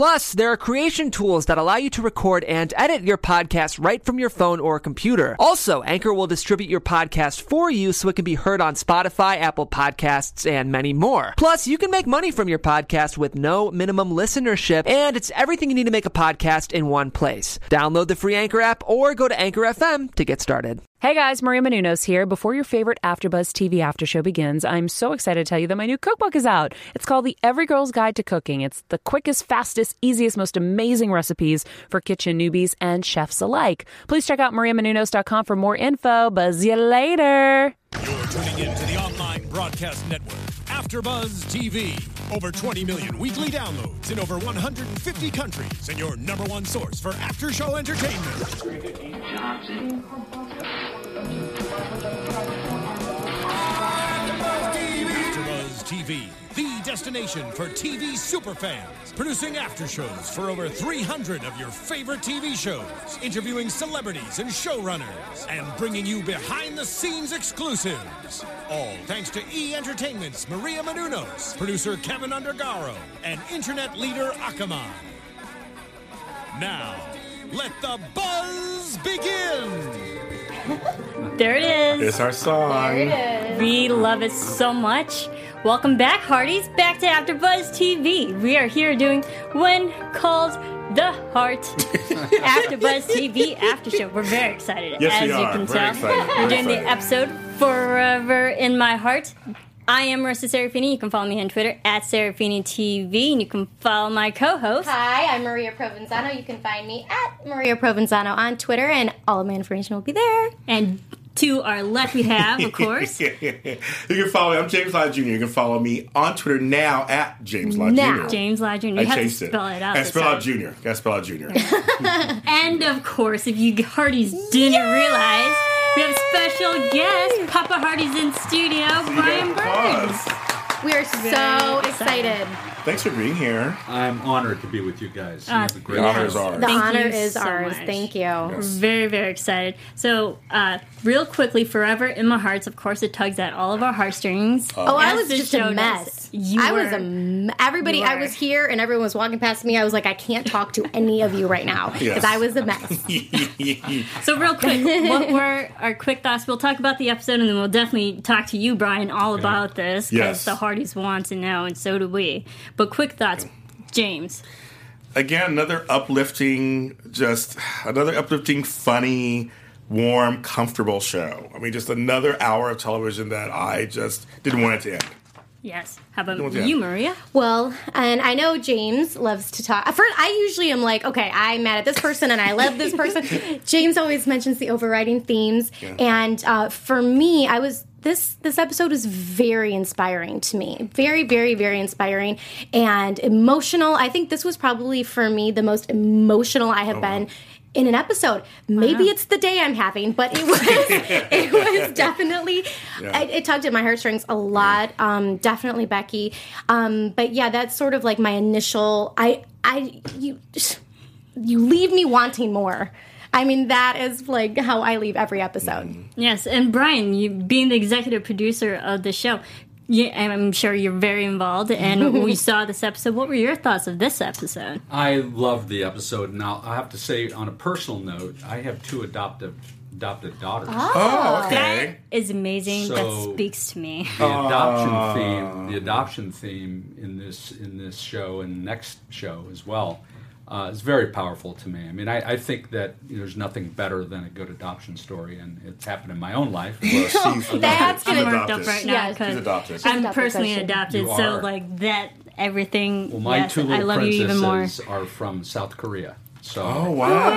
Plus, there are creation tools that allow you to record and edit your podcast right from your phone or computer. Also, Anchor will distribute your podcast for you so it can be heard on Spotify, Apple Podcasts, and many more. Plus, you can make money from your podcast with no minimum listenership, and it's everything you need to make a podcast in one place. Download the free Anchor app or go to Anchor FM to get started. Hey guys, Maria Menounos here. Before your favorite AfterBuzz TV after show begins, I'm so excited to tell you that my new cookbook is out. It's called The Every Girl's Guide to Cooking. It's the quickest, fastest, easiest, most amazing recipes for kitchen newbies and chefs alike. Please check out mariamenounos.com for more info. Buzz you later. You're tuning in to the online broadcast network, AfterBuzz TV. Over 20 million weekly downloads in over 150 countries, and your number one source for after-show entertainment. TV, the destination for TV superfans, producing aftershows for over 300 of your favorite TV shows, interviewing celebrities and showrunners, and bringing you behind-the-scenes exclusives. All thanks to E Entertainment's Maria Menounos, producer Kevin Undergaro, and internet leader Akamai. Now, let the buzz begin. There it is. It's our song. We love it so much. Welcome back, Hearties, back to AfterBuzz TV. We are here doing When Calls the Heart AfterBuzz TV After Show. We're very excited, Yes, as we you are. can Very tell. excited. We're doing the episode Forever in My Heart. I am Marissa Serafini. You can follow me on Twitter at Serafini TV, and you can follow my co-host. Hi, I'm Maria Provenzano. You can find me at Maria Provenzano on Twitter, and all of my information will be there. And to our left, we have, of course, you can follow me. I'm James Lott Jr. You can follow me on Twitter now at James Lott Now. Jr. James Lodge Jr. You I have to changed it. spell it out. And spell out time. Junior. Gotta spell out Junior. And of course, if you Hearties didn't realize, we have a special guest, Papa Hardy's in studio, Brian Burns. We are so Very excited. Thanks for being here. I'm honored to be with you guys. You Uh, have a great The honor is ours. The Thank honor you is so ours. much. Thank you. Yes. Very, very excited. So, uh, real quickly, Forever in My Hearts, of course, it tugs at all of our heartstrings. Oh, I was just a mess. You I was were. a m- everybody. I was here, and everyone was walking past me. I was like, I can't talk to any of you right now because Yes. I was a mess. So, real quick, what were our quick thoughts? We'll talk about the episode, and then we'll definitely talk to you, Brian, all about this because Yes. the Hearties want to know, and so do we. But quick thoughts, James. Again, another uplifting, just another uplifting, funny, warm, comfortable show. I mean, just another hour of television that I just didn't want it to end. Yes. How about What's you, Maria? Well, and I know James loves to talk. First, I usually am like, okay, I'm mad at this person and I love this person. James always mentions the overriding themes, and uh, for me, I was this this episode was very inspiring to me. Very, very, very inspiring and emotional. I think this was probably for me the most emotional I have been. In an episode, maybe it's the day I'm having, but it was it was definitely it, it tugged at my heartstrings a lot. Um, definitely Becky, um, but yeah, that's sort of like my initial. I I you you leave me wanting more. I mean, that is like how I leave every episode. Mm. Yes, and Brian, you being the executive producer of the show, yeah, I'm sure you're very involved. And we saw this episode. What were your thoughts of this episode? I loved the episode. and i'll have to say, on a personal note, I have two adoptive adopted daughters. Ah, oh, That okay. is amazing. that speaks to me. The adoption theme, the ah. adoption theme in this in this show and next show as well, uh, is very powerful to me. I mean, I, I think that you know, there's nothing better than a good adoption story, and it's happened in my own life. Well, she's That's she's gonna- I'm adopted. up right now Yes. She's because adopted. I'm adopted, personally so she- adopted. You So are. like that, everything. Well, my yes, two I little love you even more. princesses are from South Korea. So Oh wow!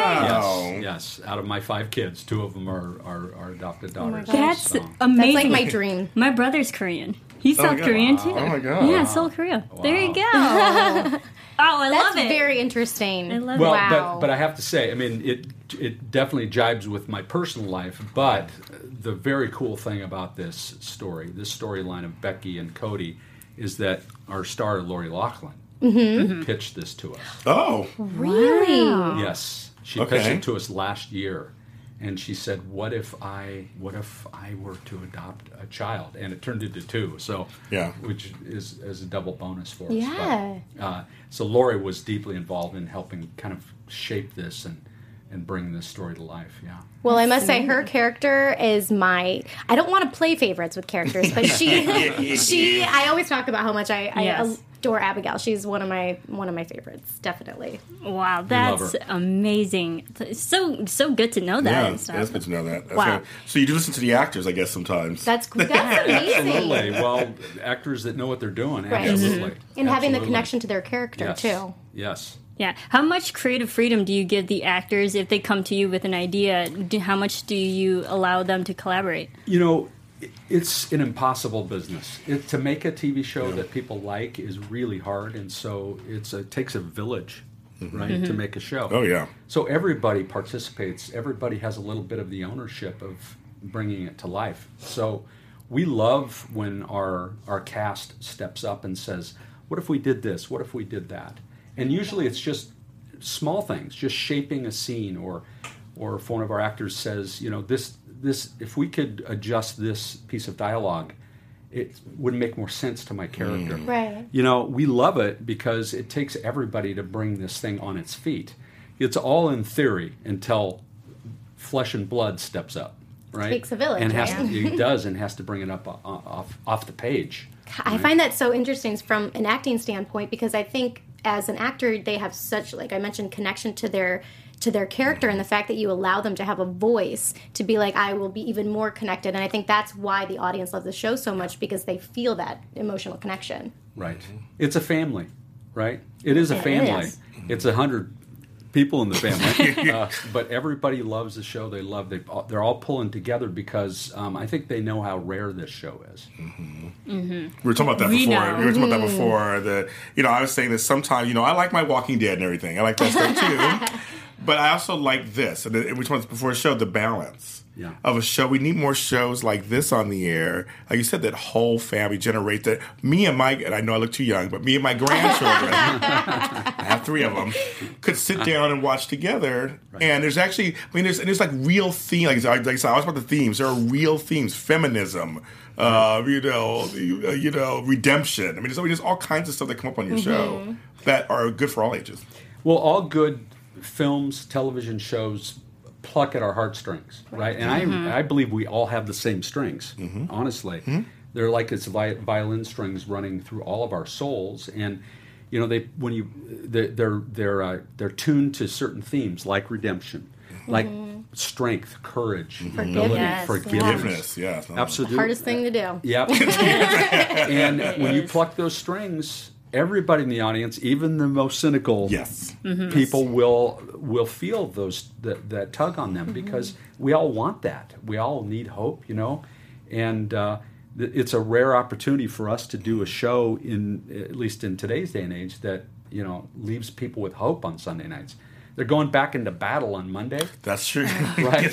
Yes, yes. Out of my five kids, two of them are, are, are adopted daughters. That's so. amazing. That's like my dream. My brother's Korean. He's Oh South Korean Wow. too. Oh my God. Yeah, South Korea. There you go. oh, I That's love it. very interesting. I love Well, it. Wow. but but I have to say, I mean, it it definitely jibes with my personal life. But the very cool thing about this story, this storyline of Becky and Cody, is that our star Lori Loughlin Mm-hmm. pitched this to us. Oh, Really? Yes, she Okay. pitched it to us last year, and she said, "What if I what if I were to adopt a child?" And it turned into two. So Yeah. which is is a double bonus for us. Yeah. But, uh, so Lori was deeply involved in helping kind of shape this and and bring this story to life. Yeah. Well, I must say her character is my. I don't want to play favorites with characters, but she, she. I always talk about how much I, I Yes. Adore Abigail. She's one of my one of my favorites, definitely. Wow, that's amazing. So so good to know that. Yeah, and that's good to know that. That's Wow. good. So you do listen to the actors, I guess, sometimes. That's that's amazing. Absolutely. Well, actors that know what they're doing. Right. Absolutely. Mm-hmm. And having the connection to their character Yes. too. Yes. Yeah. How much creative freedom do you give the actors if they come to you with an idea? Do, how much do you allow them to collaborate? You know, i- it's an impossible business. It, to make a TV show that people like is really hard, and so it's a, it takes a village, mm-hmm. right, to mm-hmm. make a show. Oh, yeah. So everybody participates. Everybody has a little bit of the ownership of bringing it to life. So we love when our our cast steps up and says, "What if we did this? What if we did that?" And usually it's just small things, just shaping a scene, or or if one of our actors says, "You know, this this if we could adjust this piece of dialogue It would make more sense to my character. Mm. Right. You know, we love it because it takes everybody to bring this thing on its feet. It's all in theory until flesh and blood steps up, right? Takes a village, and has right? to, it does, and has to bring it up off off the page. I find that so interesting from an acting standpoint because I think as an actor they have such like I mentioned connection to their to their character and the fact that you allow them to have a voice to be like I will be even more connected and I think that's why the audience loves the show so much because they feel that emotional connection. Right. It's a family, right? It is a it family. is. It's a hundred people in the family, uh, but everybody loves the show. They love they they're all pulling together because um, I think they know how rare this show is. We were talking about that We before. know. We were talking about that before. The you know, I was saying that sometimes you know I like my Walking Dead and everything. I like that stuff too. But I also like this, and which one's before a show, the balance Yeah. of a show. We need more shows like this on the air. Like you said, that whole family generate that. Me and my, and I know I look too young, but me and my grandchildren, I have three of them, could sit down and watch together. And there's actually, I mean, there's and there's like real themes. Like, I- like I said, I was about the themes. There are real themes: feminism, uh, you know, you, uh, you know, redemption. I mean, there's, there's all kinds of stuff that come up on your show that are good for all ages. Well, all good films, television shows pluck at our heartstrings, right? And I, mm-hmm. I believe we all have the same strings. Mm-hmm. Honestly, mm-hmm. they're like it's violin strings running through all of our souls, and you know they when you they're they're they're, uh, they're tuned to certain themes like redemption, like strength, courage, ability, Forgiveness, forgiveness. Forgiveness, yeah. Absolutely. Hardest thing to do. Yep. and when you pluck those strings, everybody in the audience, even the most cynical Yes. people, will will feel those that, that tug on them because we all want that. We all need hope, you know, and uh, th- it's a rare opportunity for us to do a show in at least in today's day and age that you know leaves people with hope on Sunday nights. They're going back into battle on Monday, That's true. right?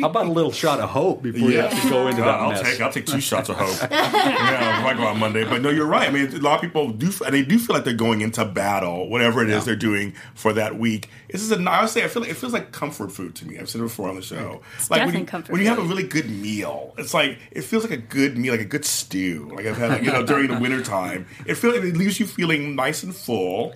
How about a little shot of hope before you have to go into that I'll mess? take I'll take two shots of hope. yeah, if I go on Monday. But no, you're right. I mean, a lot of people do, and they do feel like they're going into battle, whatever it is Yeah. they're doing for that week. This is a. I would say I feel like it feels like comfort food to me. I've said it before on the show. like when you, comfort when you have a really good meal, it's like it feels like a good meal, like a good stew. Like I've had, like, you know, during the wintertime. It feels it leaves you feeling nice and full.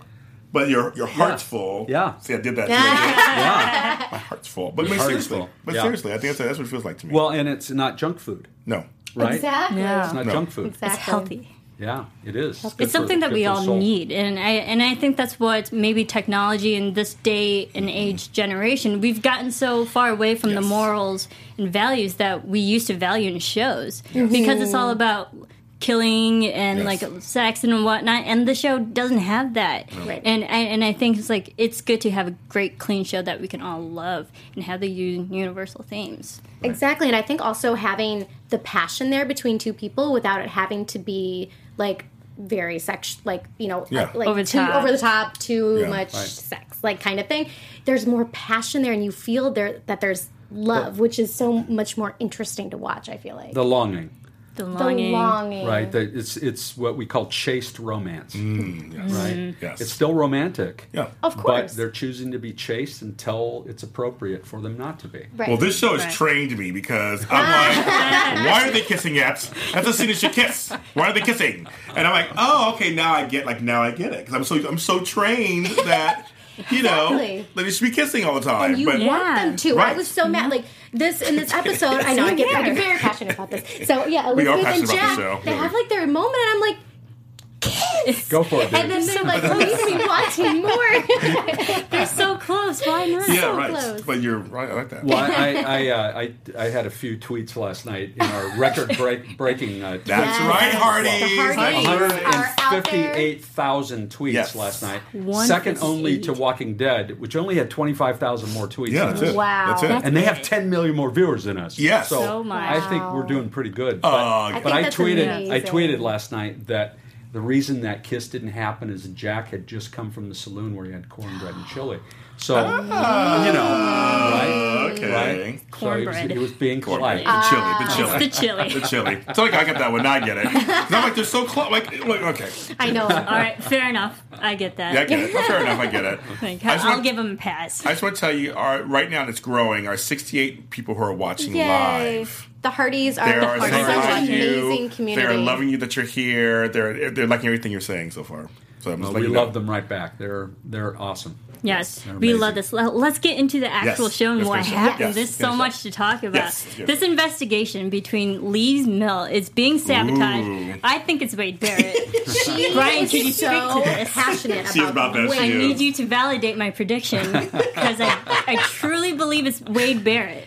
But your your heart's Yeah. full. Yeah. See, I did that. See, Yeah. My heart's full. But, I heart seriously, full. but Yeah. seriously, I think that's, that's what it feels like to me. Well, and it's not junk food, no. right? Exactly. Yeah. It's not No. junk food. Exactly. It's healthy. Yeah, it is. Good It's for- something that we all soul. need, and I and I think that's what maybe technology in this day and age generation we've gotten so far away from the morals and values that we used to value in shows because it's all about killing and Yes. like sex and whatnot, and the show doesn't have that. Right. And I, and I think it's like it's good to have a great clean show that we can all love and have the universal themes. Exactly, and I think also having the passion there between two people without it having to be like very sex, like you know, Yeah. like Over the too top. over the top, too Yeah, much right. sex, like kind of thing. There's more passion there, and you feel there that there's love, which is so much more interesting to watch. I feel like The longing. The The longing. longing. right? That it's it's what we call chaste romance, Mm, yes. right? Yes. It's still romantic, Yeah. Of course. but they're choosing to be chaste until it's appropriate for them not to be. Right. Well, this show has Right. trained me because I'm like, why are they kissing yet? That's a scene that should kiss. Why are they kissing? And I'm like, oh, okay, now I get like now I get it because I'm so I'm so trained that you know Exactly. that they should be kissing all the time. and you but want Yeah. them to. I was so mad. Like this in this episode, I know I get, I get very passionate about this. So yeah, We Elizabeth and Jack, the show, they really. have like their moment, and I'm like, kiss. Go for it, And then they're like, leave me wanting more. They're so close. Yeah, so right. close. But you're right. I like that. Well, I I, uh, I I had a few tweets last night in our record break breaking. Uh, That's Yes. right, Heartie. The Hearties are out there. 158,000 tweets Yes. last night. Second only to Walking Dead, which only had 25,000 more tweets. Yeah, that's it. Wow. That's it. That's And they have 10 million more viewers than us. Yes. So So much. I think we're doing pretty good. But, Uh, I but think I that's tweeted I tweeted last night that the reason that kiss didn't happen is Jack had just come from the saloon where he had cornbread and chili. So, you know, right? Ah, okay. Right? So he was, Cornbread. he was being Cornbread. polite. The chili. The ah, chili. The chili. The chili. It's like I get that one. I get it. I'm like, they're so close. Like, like, okay. I know. All right, fair enough. I get that. Yeah, I get it. Oh, fair enough. I get it. Like, I I'll want- give him a pass. I just want to tell you, our, right now it's growing. Our 68 people who are watching Yay. live. The Hearties are They the are Hearties so are like an amazing community. They are loving you that you're here. They're they're liking everything you're saying so far. So I'm just Well, we love them right back. They're they're awesome. Yes, They're we love this. Let- Let's get into the actual Yes. show and Let's what happened. Yes. There's so Finish much to talk about. Yes. Yes. This investigation between Lee's Mill is being sabotaged. Ooh. I think it's Wade Barrett. She Brian, is could you speak so to this? passionate She's about this. Wade. I need you to validate my prediction because I, I truly believe it's Wade Barrett.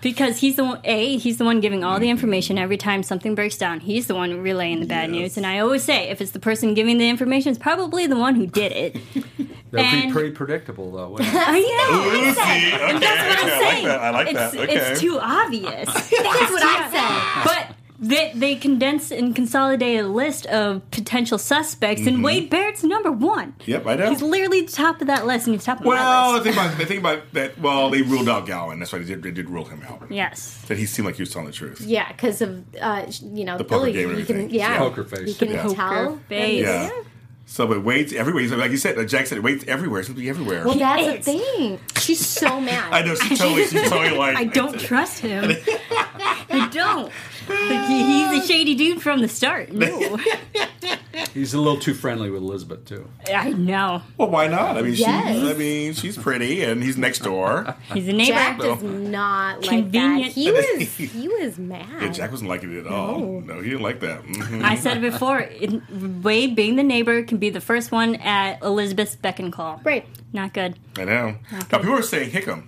Because he's the one, A, he's the one giving all the mm-hmm. information every time something breaks down. He's the one relaying the bad Yes. news. And I always say, if it's the person giving the information, it's probably the one who did it. That would be pretty predictable, though. wouldn't it? I know. Ooh, okay. That's what I'm I like saying. that. I like it's, that. Okay. it's too obvious. That's what I said. but they, they condensed and consolidated a list of potential suspects, and Wade Barrett's number one. Mm-hmm. Yep, I know. He's literally the top of that list, and he's top of my well, the list. thing about the thing about that. Well, they ruled out Gowen. That's why they did. They did rule him out. Yes. That he seemed like he was telling the truth. Yeah, because of uh, you know The poker Billy, game and you can, everything. yeah, Poker face. You can Yeah. tell. Poker face. Yeah. So, but waits everywhere. He's like you said. Like Jack said, it waits everywhere. He's supposed to be everywhere. Well, that's is. the thing. She's so mad. I know. She's totally. She's totally like. I don't trust him. I don't. Like, he's a shady dude from the start. No. He's a little too friendly with Elizabeth too. I know. Well, why not? I mean, Yes. she's. I mean, she's pretty, and he's next door. He's a neighbor. Jack does not like that. Convenient. He was he was mad. Yeah, Jack wasn't liking it at all. No, he didn't like that. Mhm. I said it before. It, Wade, being the neighbor, can be the first one at Elizabeth's beck and call. Right. Not good. I know. Now people are saying Hickam.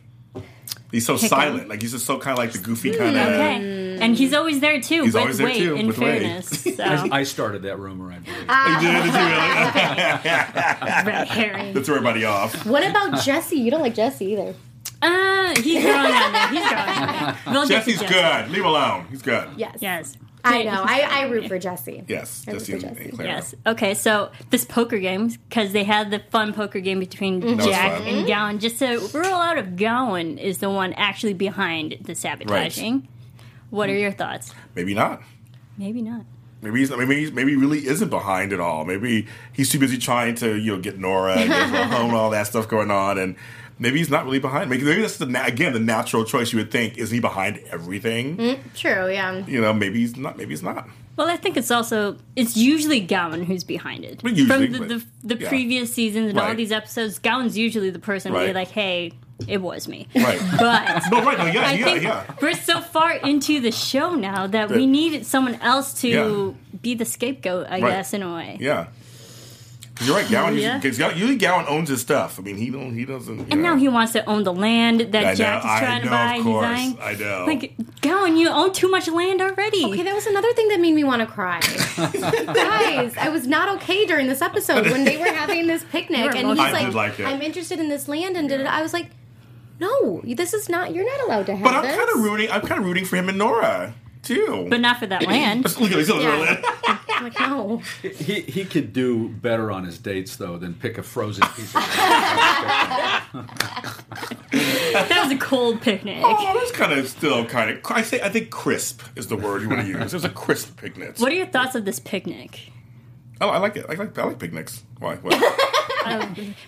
He's so Hickam. silent. Like he's just so kind of like the goofy kind of. Okay. And he's always there too He's with always there, Wade, too, in with Wade. fairness. So, I started that rumor, I believe. You did, did you really? red herring. to everybody off. What about Jesse? You don't like Jesse either. Uh, he's growing on there. He's growing on there. We'll get to Jesse's Jesse. good. Leave him alone. He's good. Yes. Yes. I know. I, I root for Jesse. Yes, I root Jesse for and, Jesse. and Clara. Yes. Okay, so this poker game, because they had the fun poker game between mm-hmm. was Jack fun. and Gowen, just to rule out if Gowen is the one actually behind the sabotaging. What are your thoughts? Maybe not. Maybe not. Maybe he's maybe he's, maybe he really isn't behind it all. Maybe he's too busy trying to you know get Nora and get her home and all that stuff going on, and maybe he's not really behind. Maybe, maybe that's the na- again the natural choice you would think. Is he behind everything? Mm, true. Yeah. You know, maybe he's not. Maybe he's not. Well, I think it's also it's usually Gowen who's behind it. But usually, From the, but- the, the yeah. previous seasons and all these episodes, Gowen's usually the person to be Right. like, "Hey, it was me." Right. But no, right. No, yeah, I yeah, think yeah. we're so far into the show now that we That- needed someone else to Yeah. be the scapegoat, I Right. guess, in a way. Yeah. 'Cause You're right. Gowen, Yeah. usually, 'cause usually Gowen owns his stuff. I mean, he don't. He doesn't. You And know. now he wants to own the land that I know, Jack is I trying to buy. of He's course. eyeing. I know. Like, Gowen, you own too much land already. Okay, that was another thing that made me want to cry. Guys, I was not okay during this episode when they were having this picnic, and he's. I like, like "I'm interested in this land," and did it. I was like, "No, this is not. You're not allowed to have it. But I'm kind of rooting. I'm kind of rooting for him and Nora too. but not for that land. Look at this. Yeah. I'm like, no. He he could do better on his dates though than pick a frozen piece of land. That was a cold picnic. Oh, that's kind of still kind of. I say I think crisp is the word you want to use. It was a crisp picnic. What are your thoughts of this picnic? Oh, I like it. I like I like picnics. Why? What?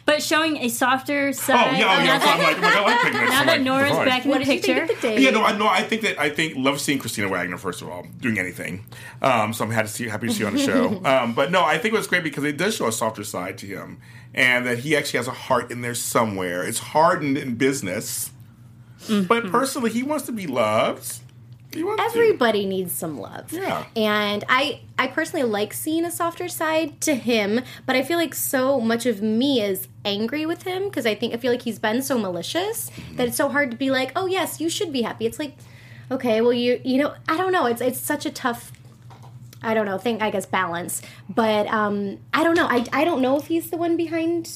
But showing a softer Oh side. yeah, oh, yeah. now So I'm that, like, I'm like, I like picnics. now that like, Nora's fine. back in What the did you picture. think of the date? Yeah, no, I know. I think that I think love seeing Kristina Wagner first of all doing anything. Um, so I'm happy to see happy to see her on the show. Um, but no, I think it was great because it does show a softer side to him, and that he actually has a heart in there somewhere. It's hardened in, in business, but personally, he wants to be loved. He wants to. Everybody needs some love. Yeah. And I I personally like seeing a softer side to him, but I feel like so much of me is angry with him because I think I feel like he's been so malicious that it's so hard to be like, "Oh, yes, you should be happy." It's like, "Okay, well you you know, I don't know. It's it's such a tough I don't know, thing I guess balance. But um I don't know. I I don't know if he's the one behind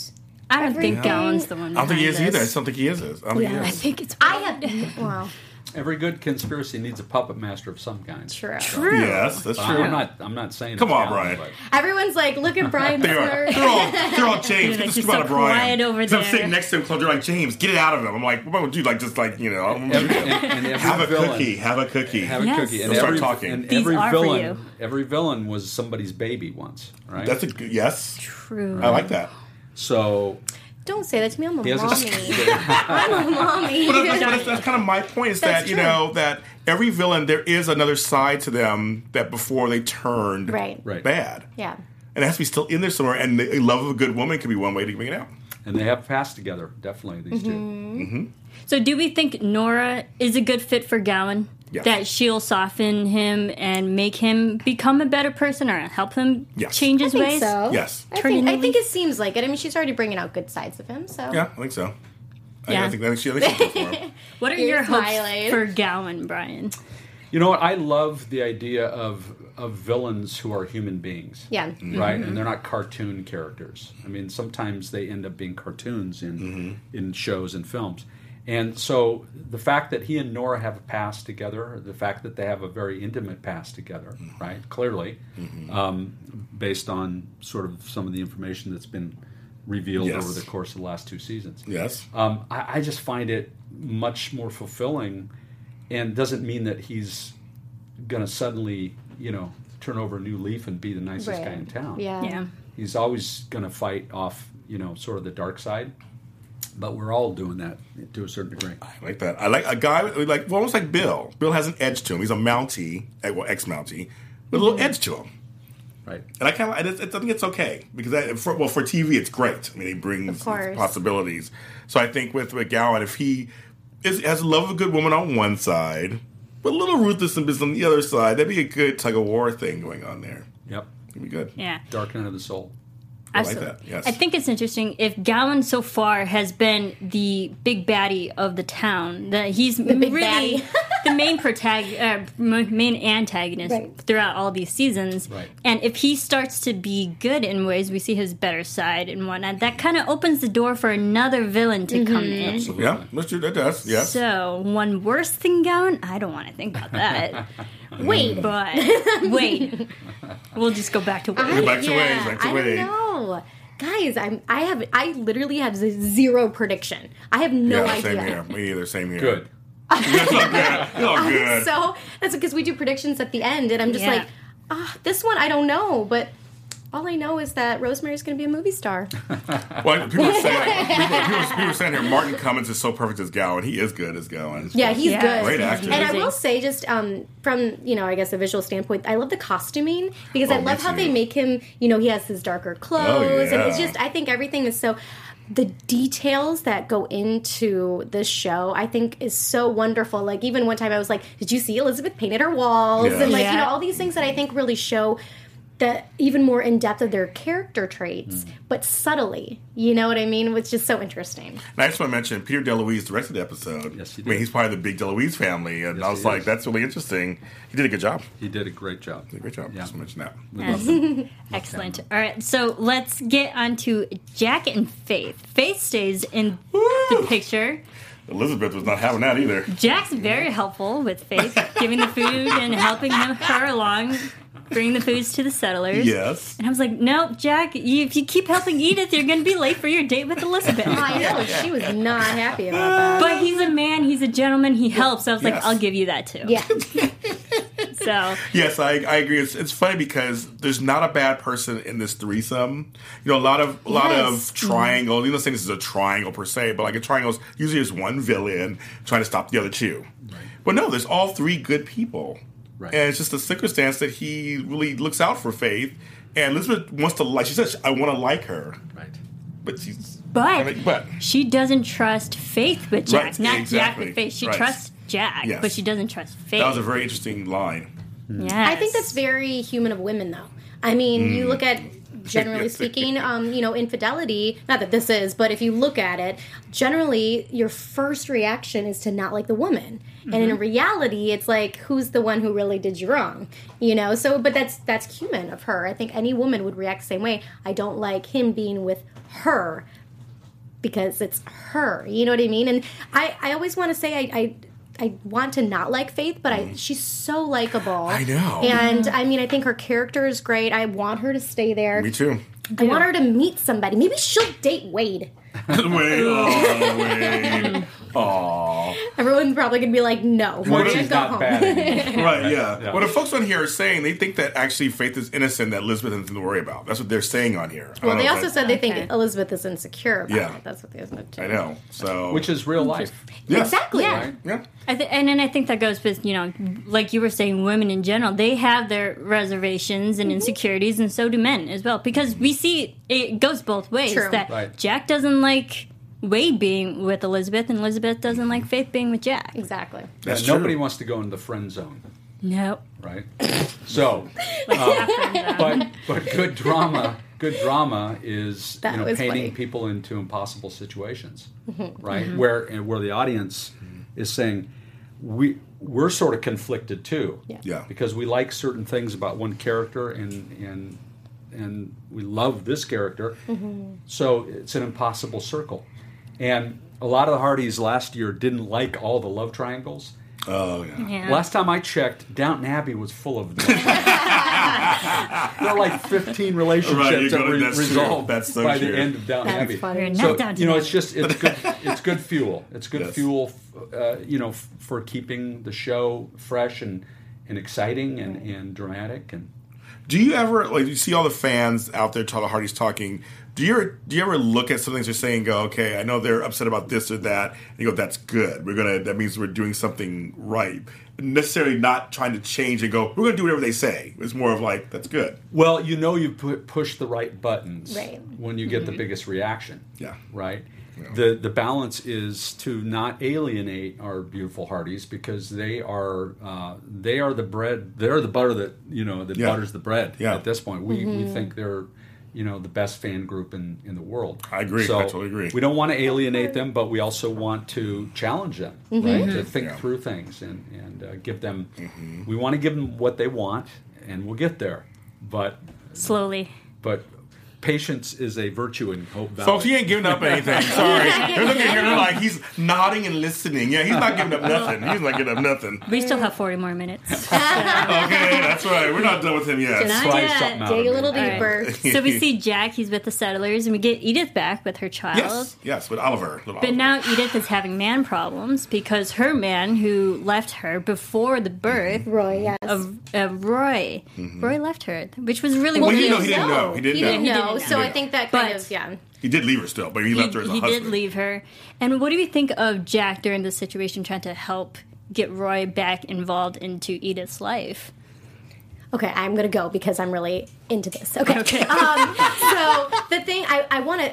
I don't think Everything. Gowen's the one. I don't think he is behind either. I don't think he is. I don't think Yeah, he I think it's. I have well, Every good conspiracy needs a puppet master of some kind. true. True. Yes, that's true. I'm true. not. I'm not saying. Come it's on, Brian. but- Everyone's like, look at Brian They're, they're all they're all James. They're Get the just scoop out so of Brian. quiet over So I'm sitting next to him, close. They're like James, get it out of him. I'm like, what would you like? Just like you know, I'm- and, and have a villain, cookie. Have a cookie. Have a Yes. cookie. And They'll start talking. And These every are for villain. you. Every villain was somebody's baby once, right? That's a good yes. True. I like that. so Don't say that to me. I'm a he mommy. a. I'm a mommy. But that's, that's, that's kind of my point. Is That's that you true. know that every villain there is another side to them that before they turned Right. Right. bad, Yeah. and it has to be still in there somewhere. And the love of a good woman can be one way to bring it out. and they have passed together. Definitely these Mm-hmm. two. So, do we think Nora is a good fit for Gowen? Yes. That she'll soften him and make him become a better person, or help him Yes. change I his think ways. so. Yes. I think, a I new think it seems like it. I mean, she's already bringing out good sides of him. So Yeah, I think so. Yeah. I think that she, I think she's for him. What are You're your hopes smiling. for Gowen, Brian? You know what? I love the idea of of villains who are human beings. Yeah. Mm-hmm. Right, and mm-hmm. they're not cartoon characters. I mean, sometimes they end up being cartoons in mm-hmm. in shows and films. And so the fact that he and Nora have a past together, the fact that they have a very intimate past together, right? Clearly, um, based on sort of some of the information that's been revealed Yes. over the course of the last two seasons. Yes. Um, I, I just find it much more fulfilling, and doesn't mean that he's going to suddenly, you know, turn over a new leaf and be the nicest guy in town. Yeah. Yeah. he's always going to fight off, you know, sort of the dark side. But we're all doing that to a certain degree. I like that. I like a guy like well, almost like Bill. Bill has an edge to him. He's a Mountie, eh, well, ex-Mountie, with a little edge to him. Right. And I kind of, I, I think it's okay because that, for, well, for TV, it's great. I mean, he brings possibilities. So I think with McGowan, if he is, has a love of a good woman on one side, but a little ruthlessness on the other side, that'd be a good tug of war thing going on there. Yep. It'd be good. Yeah. Dark night of the soul. I like that. Yes. I think it's interesting if Gowen so far has been the big baddie of the town. That he's big really the main protagonist, uh, main antagonist Right. throughout all these seasons. Right. And if he starts to be good in ways, we see his better side and whatnot. That kind of opens the door for another villain to come in. Absolutely. yeah. That does. Yes. So one worse than Gowen, I don't want to think about that. Wait. but wait, we'll just go back to I, wait. back to yeah, ways, back to I ways. don't know. Guys, I'm I have I literally have zero prediction. I have no yeah, idea. same here. Me either. Same here. Good. It's all good. It's all good. So that's because we do predictions at the end, and I'm just Yeah. like, ah, this one I don't know, but all I know is that Rosemary's going to be a movie star. Well, people are saying, people, people, people are saying here, Martin Cummins is so perfect as Gowen. He is good as Gowen. Yeah, he's Yeah. good. Great actor. And I will say, just um, from you know, I guess a visual standpoint, I love the costuming because I Oh, me love how too. they make him. You know, he has his darker clothes, and it's just I think everything is so. The details that go into this show, I think, is so wonderful. Like even one time, I was like, "Did you see Elizabeth painted her walls?" Yeah. And like you know, all these things that I think really show the even more in depth of their character traits, hmm. but subtly. You know what I mean? Which just so interesting. And I just want to mention Peter DeLuise directed the episode. Yes, he did. I mean, he's part of the big DeLuise family, and Yes, I was like, is. that's really interesting. He did a good job. He did a great job. Did a great job. Yeah. Just want to mention that. We love him. Excellent. All right, so let's get on to Jack and Faith. Faith stays in the picture. Elizabeth was not having that either. Jack's very helpful with Faith, giving the food and helping him, her along. Bring the foods to the settlers. Yes. And I was like, no, Jack, you, if you keep helping Edith, you're going to be late for your date with Elizabeth. I know she was not happy about that. But he's a man, he's a gentleman, he helps. I was like, I'll give you that too. Yeah, So, Yes, I, I agree. It's, it's funny because there's not a bad person in this threesome. You know, a lot of a lot Yes. of triangles. You know, saying this is a triangle per se, but like a triangle is usually is one villain trying to stop the other two. But no, there's all three good people, Right. and it's just a circumstance that he really looks out for Faith. And Elizabeth wants to like. She says, "I want to like her," Right. but she's but, but she doesn't trust Faith with Jack. Right, Not Jack exactly. with Faith. She Right. trusts Jack, Yes. but she doesn't trust Faith. that was a very interesting line. Yeah. I think that's very human of women, though. I mean, you hmm. look at generally speaking, um, you know, infidelity. Not that this is, but if you look at it, generally your first reaction is to not like the woman, and in reality, it's like who's the one who really did you wrong, you know. So, but that's that's human of her. I think any woman would react the same way. I don't like him being with her because it's her. You know what I mean? And I, I always want to say I, I I want to not like Faith, but I mm. she's so likable. I know. And I mean, I think her character is great. I want her to stay there. Me too. I want her to meet somebody. Maybe she'll date Wade. wait, oh, wait. Aw. Everyone's probably gonna be like, "No, we're Once gonna go not home." bad. Right, yeah. Yeah. Well, the folks on here are saying they think that actually Faith is innocent, that Elizabeth has nothing to worry about. That's what they're saying on here. I well, they know also that- said they Okay. think Elizabeth is insecure about Yeah. it. That's what they said too. I know. So, Which is real life. yeah. Exactly. Yeah. Right? Yeah. I th- and then I think that goes with you know, like you were saying, women in general, they have their reservations Mm-hmm. and insecurities, and so do men as well. Because we see it goes both ways. True. That Right. Jack doesn't like Wade being with Elizabeth, and Elizabeth doesn't like Faith being with Jack. Exactly. That's Yeah, nobody wants to go in the friend zone, No, right? So, uh, but but good drama, good drama is That you know painting funny. people into impossible situations, Mm-hmm. right? Where and where the audience is saying we we're sort of conflicted too, Yeah. Yeah. because we like certain things about one character and and and we love this character. So it's an impossible circle. And a lot of the Hearties last year didn't like all the love triangles. Oh, yeah. yeah. Last time I checked, Downton Abbey was full of them. there are like 15 relationships Right, that gonna- were that's resolved That's so by true. the end of Downton Abbey. funny. So down to you know, it's just it's good. It's good fuel. It's good Yes. fuel. Uh, you know, f- for keeping the show fresh and and exciting and, and dramatic and Do you ever, like, you see all the fans out there, Tyler Hardy's talking. Do you ever, do you ever look at some things they're saying and go, okay, I know they're upset about this or that, and you go, that's good. We're gonna, that means we're doing something right. Necessarily not trying to change and go, we're gonna do whatever they say. It's more of like, that's good. Well, you know you pu- push the right buttons Right. when you get the mm-hmm. biggest reaction. Yeah. Right. The the balance is to not alienate our beautiful Hearties because they are uh, they are the bread they're the butter that you know that Yeah. butters the bread. Yeah. At this point, we, we think they're you know the best fan group in, in the world. I agree. So I totally agree. We don't want to alienate them, but we also want to challenge them, right? To think Yeah. through things and and uh, give them. Mm-hmm. We want to give them what they want, and we'll get there. But slowly. but patience is a virtue in Hope Valley. Folks, he ain't giving up anything. Sorry. They're looking here they're like he's nodding and listening. Yeah, he's not giving up nothing. He's not giving up nothing. We still have 40 more minutes. Okay, that's right. We're not done with him yet. Not Pry yet. something out Dig a little All right. deeper. so we see Jack, he's with the settlers, and we get Edith back with her child. Yes, yes, with Oliver. little But Oliver. now Edith is having man problems because her man, who left her before the birth Roy, yes. of, of Roy, mm-hmm. Roy left her, which was really Well, weird. he didn't know. He didn't know. He didn't He know. didn't know. Didn't So know. I think that kind But- of yeah. He did leave her still, but he, he, left her as a he husband. He did leave her. And what do you think of Jack during this situation, trying to help get Roy back involved into Edith's life? Okay, I'm gonna go because I'm really into this. Okay. Um, so the thing I, I want to.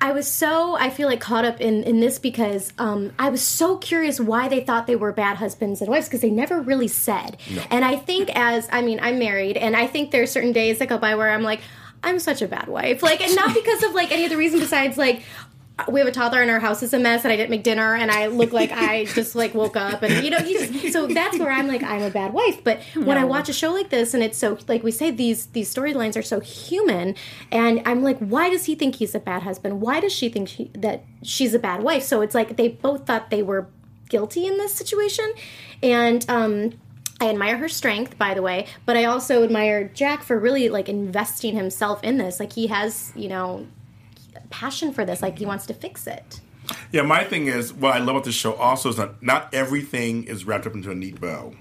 I was so I feel like caught up in in this because um, I was so curious why they thought they were bad husbands and wives because they never really said. And I think as I mean I'm married and I think there's certain days that go by where I'm like I'm such a bad wife. Like and not because of like any other reason besides like we have a toddler and our house is a mess and I didn't make dinner and I look like I just like woke up and you know you just, so that's where I'm like I'm a bad wife. But when I watch a show like this and it's so like we say these these storylines are so human and I'm like why does he think he's a bad husband? Why does she think she, that she's a bad wife? So it's like they both thought they were guilty in this situation and um I admire her strength, by the way, but I also admire Jack for really like investing himself in this. Like he has, you know, passion for this. Like he wants to fix it. Yeah, my thing is what I love about this show also is that not everything is wrapped up into a neat bow,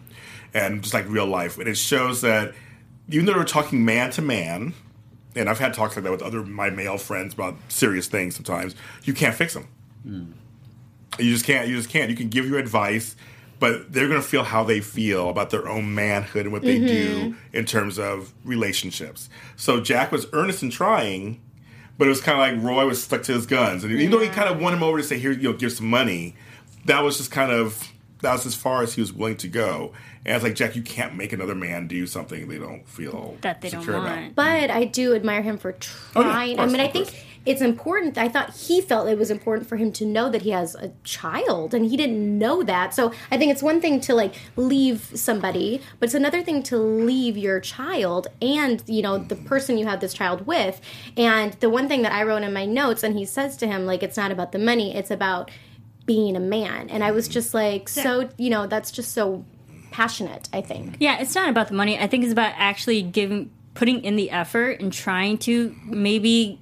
and just like real life, and it shows that even though we're talking man to man, and I've had talks like that with other my male friends about serious things. Sometimes you can't fix them. Hmm. You just can't. You just can't. You can give your advice, but they're going to feel how they feel about their own manhood and what they do mm-hmm. in terms of relationships. So Jack was earnest in trying, but it was kind of like Roy was stuck to his guns, and even though he kind of won him over to say, "Here, you know, give some money," that was just kind of that was as far as he was willing to go. And it's like Jack, you can't make another man do something they don't feel That they don't secure about. want. But I do admire him for Oh, yeah, trying. course, I mean, I think course. It's important. I thought he felt it was important for him to know that he has a child, and he didn't know that. So I think it's one thing to like leave somebody, but it's another thing to leave your child and you know the person you have this child with. And the one thing that I wrote in my notes, and he says to him like, "It's not about the money; it's about." being a man and i was just like so you know that's just so passionate i think Yeah, it's not about the money. I think it's about actually giving, putting in the effort and trying to maybe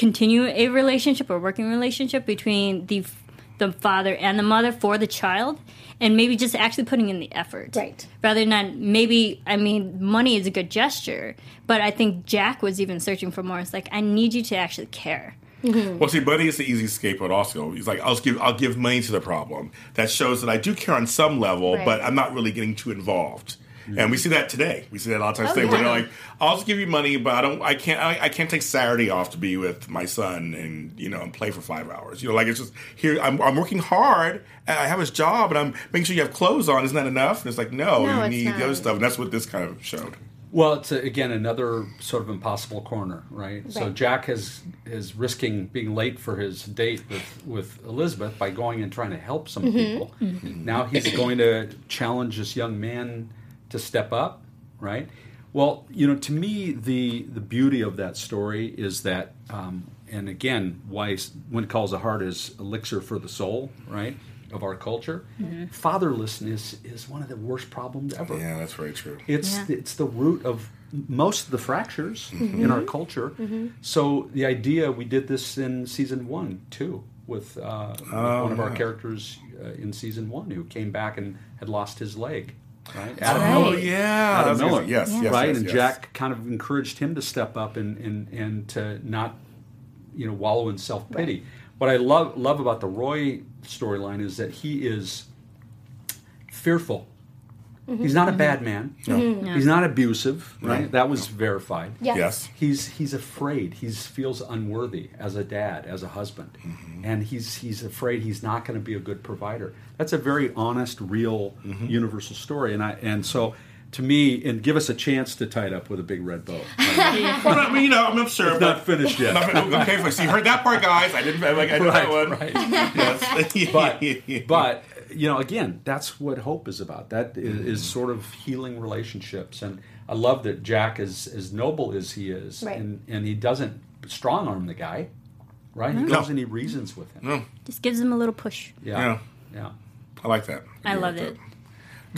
continue a relationship or working relationship between the the father and the mother for the child, and maybe just actually putting in the effort, Right. Rather than maybe, I mean, money is a good gesture, but I think Jack was even searching for more. It's like I need you to actually care. Mm-hmm. Well, see, Buddy is the easy scapegoat. Also, he's like, I'll give I'll give money to the problem. That shows that I do care on some level, Right. but I'm not really getting too involved. Mm-hmm. And we see that today. We see that a lot of times oh, today, where they're like, "I'll just give you money, but I don't. I can't. I, I can't take Saturday off to be with my son and you know and play for five hours. You know, like it's just here. I'm, I'm working hard. and I have his job, and I'm making sure you have clothes on. Isn't that enough? And it's like, no, No, you it's need the other stuff. And that's what this kind of showed. Well, it's a, again another sort of impossible corner, right? So Jack is is risking being late for his date with with Elizabeth by going and trying to help some mm-hmm. people. Mm-hmm. Now he's going to challenge this young man to step up, right? Well, you know, to me, the the beauty of that story is that, um, and again, why s- when it calls a heart is elixir for the soul, right? Of our culture, fatherlessness is one of the worst problems ever. Yeah, that's very true. It's Yeah. it's the root of most of the fractures in our culture. So the idea we did this in season one too with, uh, with one of our characters uh, in season one who came back and had lost his leg. Right, Adam right. Oh Miller. yeah, Adam that's Miller. Yes, yes, right, yes, and yes. Jack kind of encouraged him to step up and and, and to not, you know, wallow in self pity. What I love love about the Roy storyline is that he is fearful. Mm-hmm. He's not a mm-hmm. bad man. No, mm-hmm. He's not abusive, right? That was verified. Yes. Yes. He's he's afraid. He feels unworthy as a dad, as a husband, and he's he's afraid he's not going to be a good provider. That's a very honest, real, universal story, and I and so to me, and give us a chance to tie it up with a big red bow. Well, I mean, you know, I'm not sure. It's not finished yet. okay. So you heard that part, guys. I didn't. Like, I know that one. right. Yes. but but you know again that's what hope is about that is, is sort of healing relationships and i love that jack is as noble as he is Right. and and he doesn't strong arm the guy right he goes and he reasons with him Just gives him a little push. yeah yeah, I like that. I like loved that. it.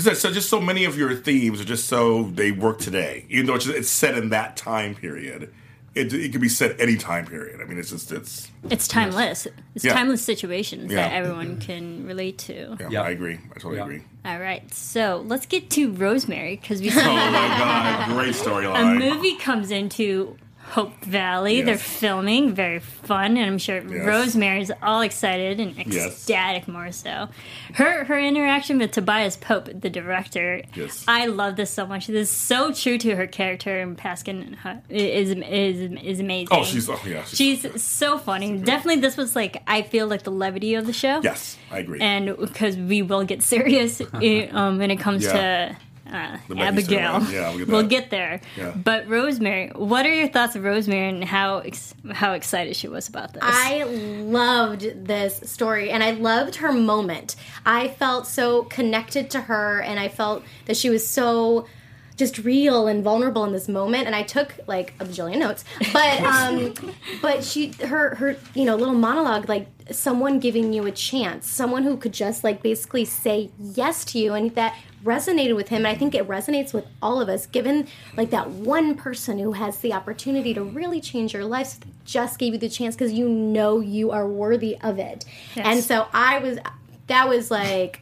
So, so just so many of your themes are just so they work today, even though it's, it's set in that time period. It, it could be set any time period. I mean, it's just it's. It's timeless. It's Yeah. timeless situations Yeah. that everyone can relate to. Yeah, Yeah. I agree. I totally Yeah. agree. All right, so let's get to Rosemary because we see Oh my god, great storyline. a movie comes into Hope Valley. Yes. They're filming, very fun, and I'm sure Yes. Rosemary's all excited and Yes. ecstatic more so. Her her interaction with Tobias Pope, the director, Yes. I love this so much. This is so true to her character, and Pascale is is is amazing. Oh, she's oh yeah. She's, She's so funny. Definitely, this was like I feel like the levity of the show. yes, I agree. and because we will get serious i- um, when it comes Yeah. to uh, The Becky Abigail. storyline. Yeah, we'll get we'll get there. Yeah. But Rosemary, what are your thoughts of Rosemary and how ex- how excited she was about this? I loved this story and I loved her moment. I felt so connected to her and I felt that she was so just real and vulnerable in this moment. And I took like a bajillion notes, but um, but she her her you know little monologue like someone giving you a chance, someone who could just like basically say yes to you, and that resonated with him and i think it resonates with all of us given like that one person who has the opportunity to really change your life so just gave you the chance because you know you are worthy of it. And so i was that was like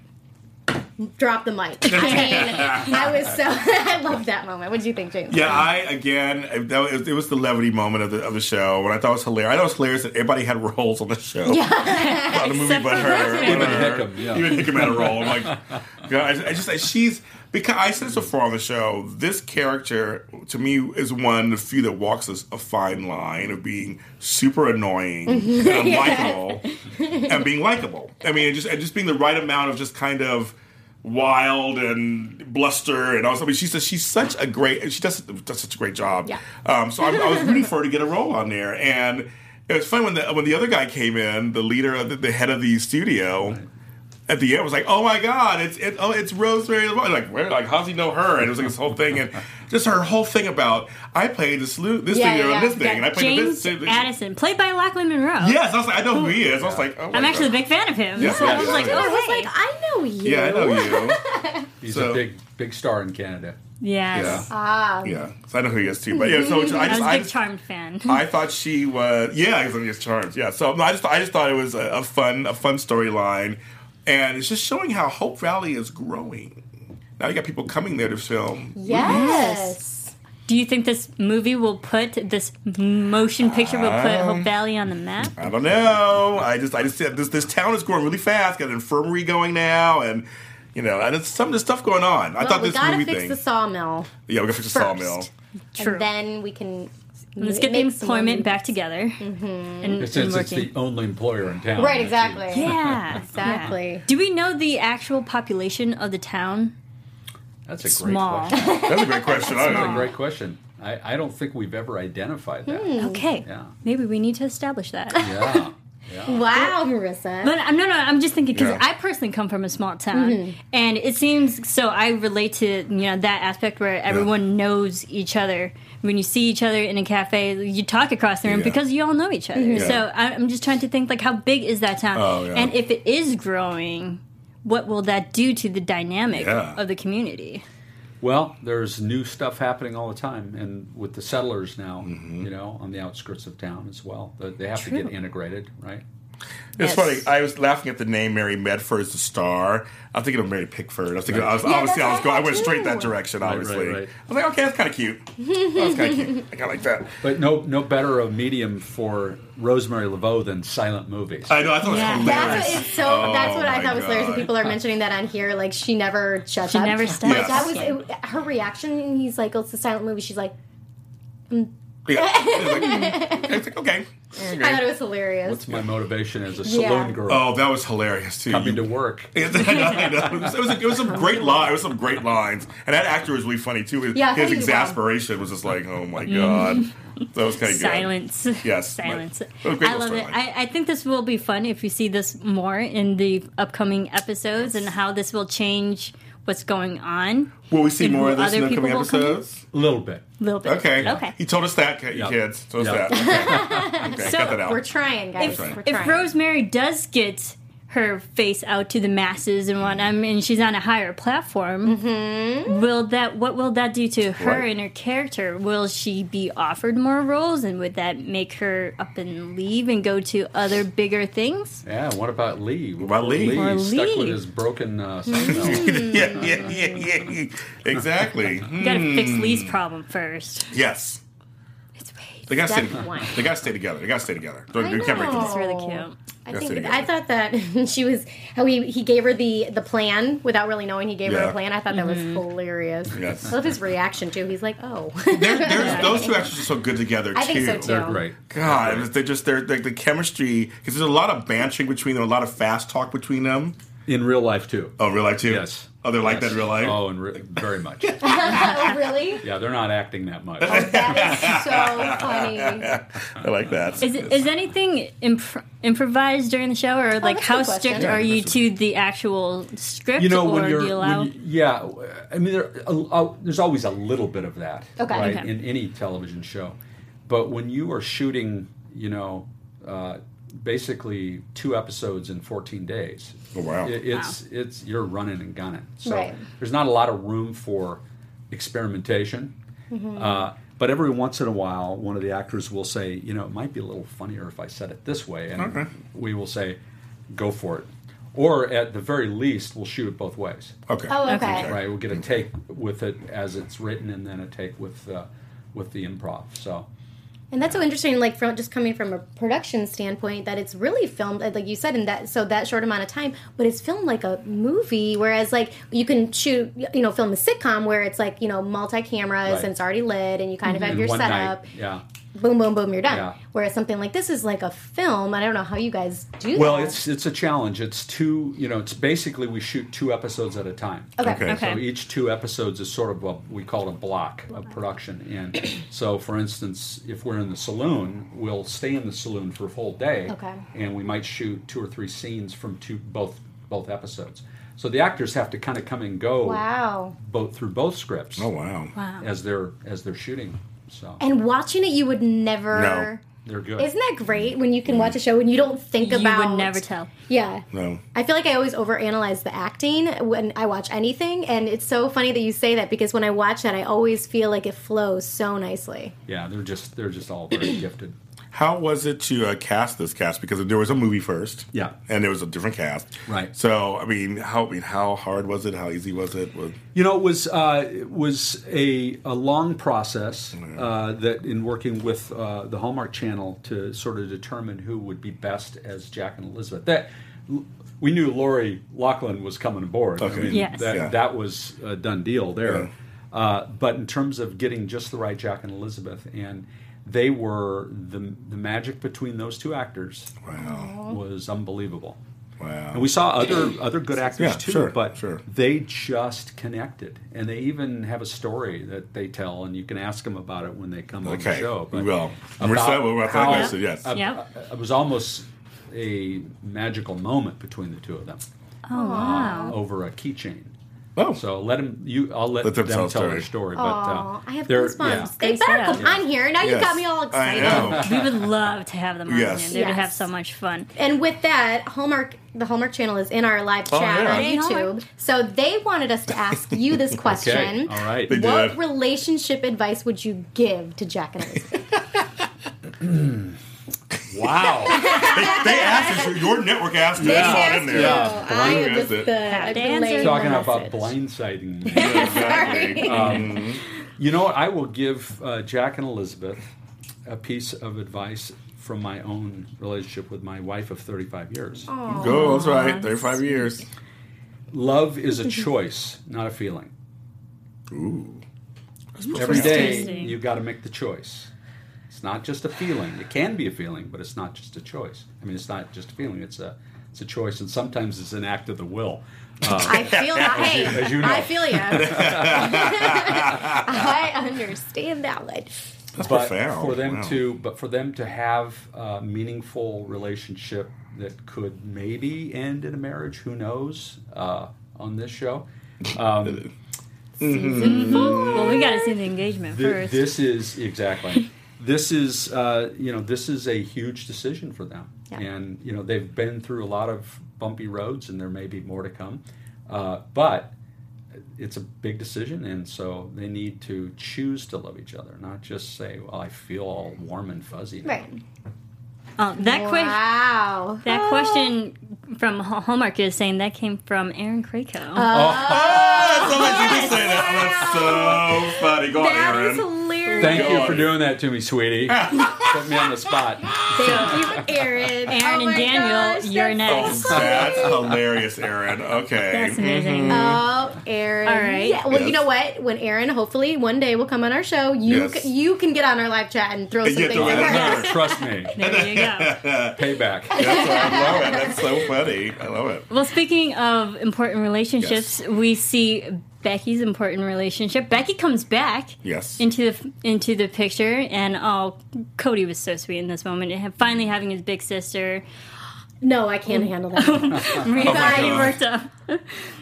drop the mic i mean i was so i love that moment what did you think james Yeah, I again, that was, it was the levity moment of the of the show. What I thought it was hilarious. I thought it was hilarious that everybody had roles on the show. Yeah, on the movie, Except but her, Rosemary. but Even her. Hickam, yeah. even Hickam had a role. I'm like, God, I, I just she's because I said this before on the show. This character to me is one of the few that walks a, a fine line of being super annoying and unlikable, and being likable. I mean, and just and just being the right amount of just kind of wild and bluster and also. I mean, she says she's such a great. She does does such a great job. Yeah. Um, so I, I was rooting for her to get a role on there, and it was fun when the when the other guy came in, the leader, of the, the head of the studio. At the end, was like, "Oh my God, it's it, oh, it's Rosemary." LeBron. Like, where, like, how's he know her? And it was like this whole thing, and just her whole thing about I played this lu- this Yeah, thing yeah, and this yeah. thing, and I played James this. this Addison, played by Lachlan Monroe. Yes, I was like, I know who he is. I was like, oh I'm actually a big fan of him. Yeah, so I was yeah, like, yeah. i oh, was hey. like i know you Yeah, I know you. He's So- a big big star in Canada. yes. Yeah, ah yeah. So I know who he is too. But yeah, so I I just, was a I big just, Charmed fan. I thought she was yeah, because I'm just charmed. Yeah, so no, I just I just thought it was a, a fun a fun storyline, and it's just showing how Hope Valley is growing. Now you got people coming there to film. yes Do you think this movie will put this motion picture will put Um, Hope Valley on the map? I don't know. I just I just said this this town is growing really fast. Got an infirmary going now, and you know, and it's some of the stuff going on. I thought well, thought we this gotta movie fix thing. the sawmill yeah, we got to fix the first. sawmill. True. and then we can Let's get the make some more employment movies. back together. Mm-hmm. And, Since and it's the only employer in town. right that's exactly yeah, Exactly. yeah. Do we know the actual population of the town? That's a great Small. question. That's a great question. I don't That's a great question. I, I don't think we've ever identified that. Hmm. Okay, Yeah. maybe we need to establish that. Yeah. wow marissa But I'm no, no. I'm just thinking because Yeah. I personally come from a small town, Mm-hmm. and it seems so. I relate to you know that aspect where everyone knows each other. When you see each other in a cafe, you talk across the room Yeah. because you all know each other. Mm-hmm. Yeah. So I- I'm just trying to think like how big is that town, Oh, yeah. and if it is growing, what will that do to the dynamic Yeah. of the community? Well, there's new stuff happening all the time, and with the settlers now, Mm-hmm. you know, on the outskirts of town as well, they they have to get integrated, right? It's Yes. funny. I was laughing at the name Mary Medford as the star. I'm thinking of Mary Pickford. I was thinking, I was, Yeah, obviously, I was going. I went thought straight that direction. Obviously, right, right. I was like, okay, that's kind of cute. That's kind of cute. I kind of like that. But no, no better a medium for Rosemary LeVeaux than silent movies. I know. I thought it was hilarious. That's what it's so. Oh, that's what I my thought was hilarious. And people are mentioning that on here. Like she never shuts She up. never Like, stops. that was it, her reaction. He's like, "Oh, it's a silent movie." She's like, mm. Yeah. It's like, mm. it's like, okay. I thought it was hilarious. What's my motivation as a saloon Yeah. girl Oh, that was hilarious too. coming You- to work? I know, I know. It was, it was, it was some great line. It was some great lines, and that actor was really funny too. His, Yeah, his exasperation was just like, oh my god, mm-hmm. that was kind of good. Silence. Yes, Silence. but- but a great I love it. I, I think this will be fun if we see this more in the upcoming episodes and how this will change what's going on. Will we see more of this other in the people upcoming will come in. episodes? A little bit. A little bit. Okay. Okay. He told us that, you Yep. kids. Told us that. Okay. okay. So, got that out. We're trying, guys. If, We're if. Rosemary does get her face out to the masses and whatnot, and she's on a higher platform, Mm-hmm. will that what will that do to her Right. and her character? Will she be offered more roles, and would that make her up and leave and go to other bigger things? Yeah. What about Lee? What about Lee? Or stuck Lee. with his broken uh, sawmill. yeah, yeah, yeah, yeah, yeah. Exactly. You gotta fix Hmm. Lee's problem first. Yes. It's wait. They gotta stay. One. They gotta stay together. They gotta stay together. Don't, I can't break know. them. It's really cute. I Yes, think there I thought that she was how he he gave her the the plan without really knowing he gave her Yeah. a plan. I thought that was mm-hmm. hilarious. Yes. I love his reaction too. He's like, "Oh, They're, they're, those two actors are so good together I too. think so, too. They're great. God, they're just they're like the chemistry because there's a lot of bantering between them, a lot of fast talk between them. In real life too. Oh, real life too. Yes. Oh, they're like that in real life. Oh, and re- very much. oh, really? Yeah, they're not acting that much. That is so funny. I like that. Is, is anything imp- improvised during the show, or like that's a how strict Yeah, are you to the actual script, You know, or when you're, do you allow? when you- yeah, I mean, there, uh, uh, there's always a little bit of that, Okay. right, Okay. in any television show. But when you are shooting, you know, uh, basically two episodes in 14 days, Oh, wow. it- it's it's you're running and gunning. So Right. there's not a lot of room for experimentation. Uh, but every once in a while, one of the actors will say, you know, it might be a little funnier if I said it this way, and Okay. we will say, go for it. Or at the very least, we'll shoot it both ways. Okay. Oh, okay. Right, we'll get a take with it as it's written, and then a take with uh, with the improv. So And that's so interesting, like from just coming from a production standpoint, that it's really filmed, like you said, in that so that short amount of time, but it's filmed like a movie. Whereas, like you can shoot, you know, film a sitcom where it's like you know multi cameras Right. and it's already lit, and you kind of mm-hmm. have your setup. night, yeah. Boom, boom, boom, you're done. Yeah. Whereas something like this is like a film. I don't know how you guys do Well, that. it's it's a challenge. It's two, you know, it's basically we shoot two episodes at a time. okay. Okay. Okay. So each two episodes is sort of what we call a block of production. And so, for instance, if we're in the saloon, we'll stay in the saloon for a full day. Okay. And we might shoot two or three scenes from two both both episodes. So the actors have to kind of come and go Wow. both through both scripts Oh, wow. wow. as they're as they're shooting. So And watching it, you would never. No. they're good. Isn't that great when you can watch a show and you don't think about? you about? would never tell. Yeah. No. I feel like I always overanalyze the acting when I watch anything, and it's so funny that you say that because when I watch that, I always feel like it flows so nicely. yeah, they're just they're just all very gifted. How was it to uh, cast this cast? Because there was a movie first, Yeah. and there was a different cast, Right. So, I mean, how I mean, how hard was it? How easy was it? Was, You know, it was uh, it was a, a long process uh, that in working with uh, the Hallmark Channel to sort of determine who would be best as Jack and Elizabeth. That we knew Lori Loughlin was coming aboard. Okay. I mean, Yes. that Yeah. that was a done deal there. Yeah. Uh, but in terms of getting just the right Jack and Elizabeth, and they were the the magic between those two actors wow, was unbelievable. wow. And we saw other other good actors Yeah, too, sure, but sure. they just connected, and they even have a story that they tell, and you can ask them about it when they come on the Okay, show. we will. We're about excited about that how- question, yes. uh, Yep. uh, It was almost a magical moment between the two of them Oh wow. over a keychain. Oh, So let them. You, I'll let, Let them them, tell tell their story. story. But uh, I have they're- goosebumps. yeah. They Thanks, better yeah. come on here. Now you Yes. got me all I excited. know. We would love to have them on. Yes. Yes. They would have so much fun. And with that, Hallmark, the Hallmark Channel is in our live Oh, chat yeah. on YouTube. Hallmark. So they wanted us to ask you this question. Okay. All right. They What did. relationship advice would you give to Jack and Elizabeth? Wow. they asked us. Your network asked us. They It's not asked in there. you. Yeah. I am Blame just the, Have the answer. lame Talking about blindsiding. me. Exactly. Um, You know what? I will give uh, Jack and Elizabeth a piece of advice from my own relationship with my wife of 35 years. Go. That's right. Thirty-five years. Love is a choice, not a feeling. Ooh. Every day, you've got to make the choice. It's not just a feeling. It can be a feeling, but it's not just a choice. I mean, it's not just a feeling. It's a it's a choice, and sometimes it's an act of the will. Uh, I feel that. Hey, as you know. I feel you. I understand that one. That's but profound. for them Wow. to but for them to have a meaningful relationship that could maybe end in a marriage who knows uh, on this show um, Well, we got to see the engagement thi- first. this is exactly this is uh, you know this is a huge decision for them Yeah. and you know they've been through a lot of bumpy roads and there may be more to come uh, but it's a big decision and so they need to choose to love each other not just say well i feel all warm and fuzzy now. Right. Oh, that question. Wow. That question from Hallmark is saying that came from Aaron Krakow. Ah, somebody did say that. I'm so funny. Go on, That is Aaron. Hilarious. Thank you for doing that to me, sweetie. Put me on the spot. Thank you, Aaron. Aaron Oh and Daniel, gosh, you're next. so oh, That's hilarious, Aaron. Okay. That's mm-hmm. amazing. Oh, Aaron. All right. Yeah. Well, you know what? When Aaron hopefully one day will come on our show, you Yes. c- you can get on our live chat and throw some Yeah, things throw in it in there. there. Trust me. There you go. Payback. That's I love it. That's so funny. I love it. Well, speaking of important relationships, we see Becky's important relationship. Becky comes back Yes. into the into the picture, and oh, Cody was so sweet in this moment. And finally having his big sister, No, I can't handle that. Maria, Oh my Becky God. worked up.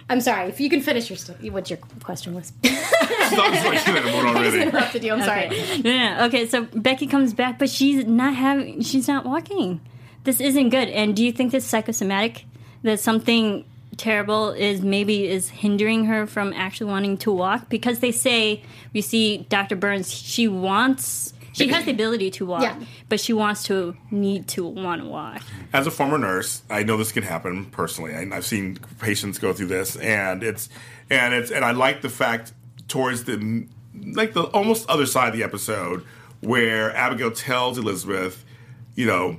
I'm sorry. If you can finish your st- what your question was. Stop like you in the mood I already. interrupted you. I'm sorry. Okay. Yeah. Okay. So Becky comes back, but she's not having. She's not walking. This isn't good. And do you think this is psychosomatic? That something terrible is maybe is hindering her from actually wanting to walk? Because they say we see Dr. Burns. She wants. She has the ability to walk, Yeah. but she wants to need to want to walk. As a former nurse, I know this can happen personally. I, I've seen patients go through this, and it's and it's and I like the fact towards the like the almost other side of the episode where Abigail tells Elizabeth, you know,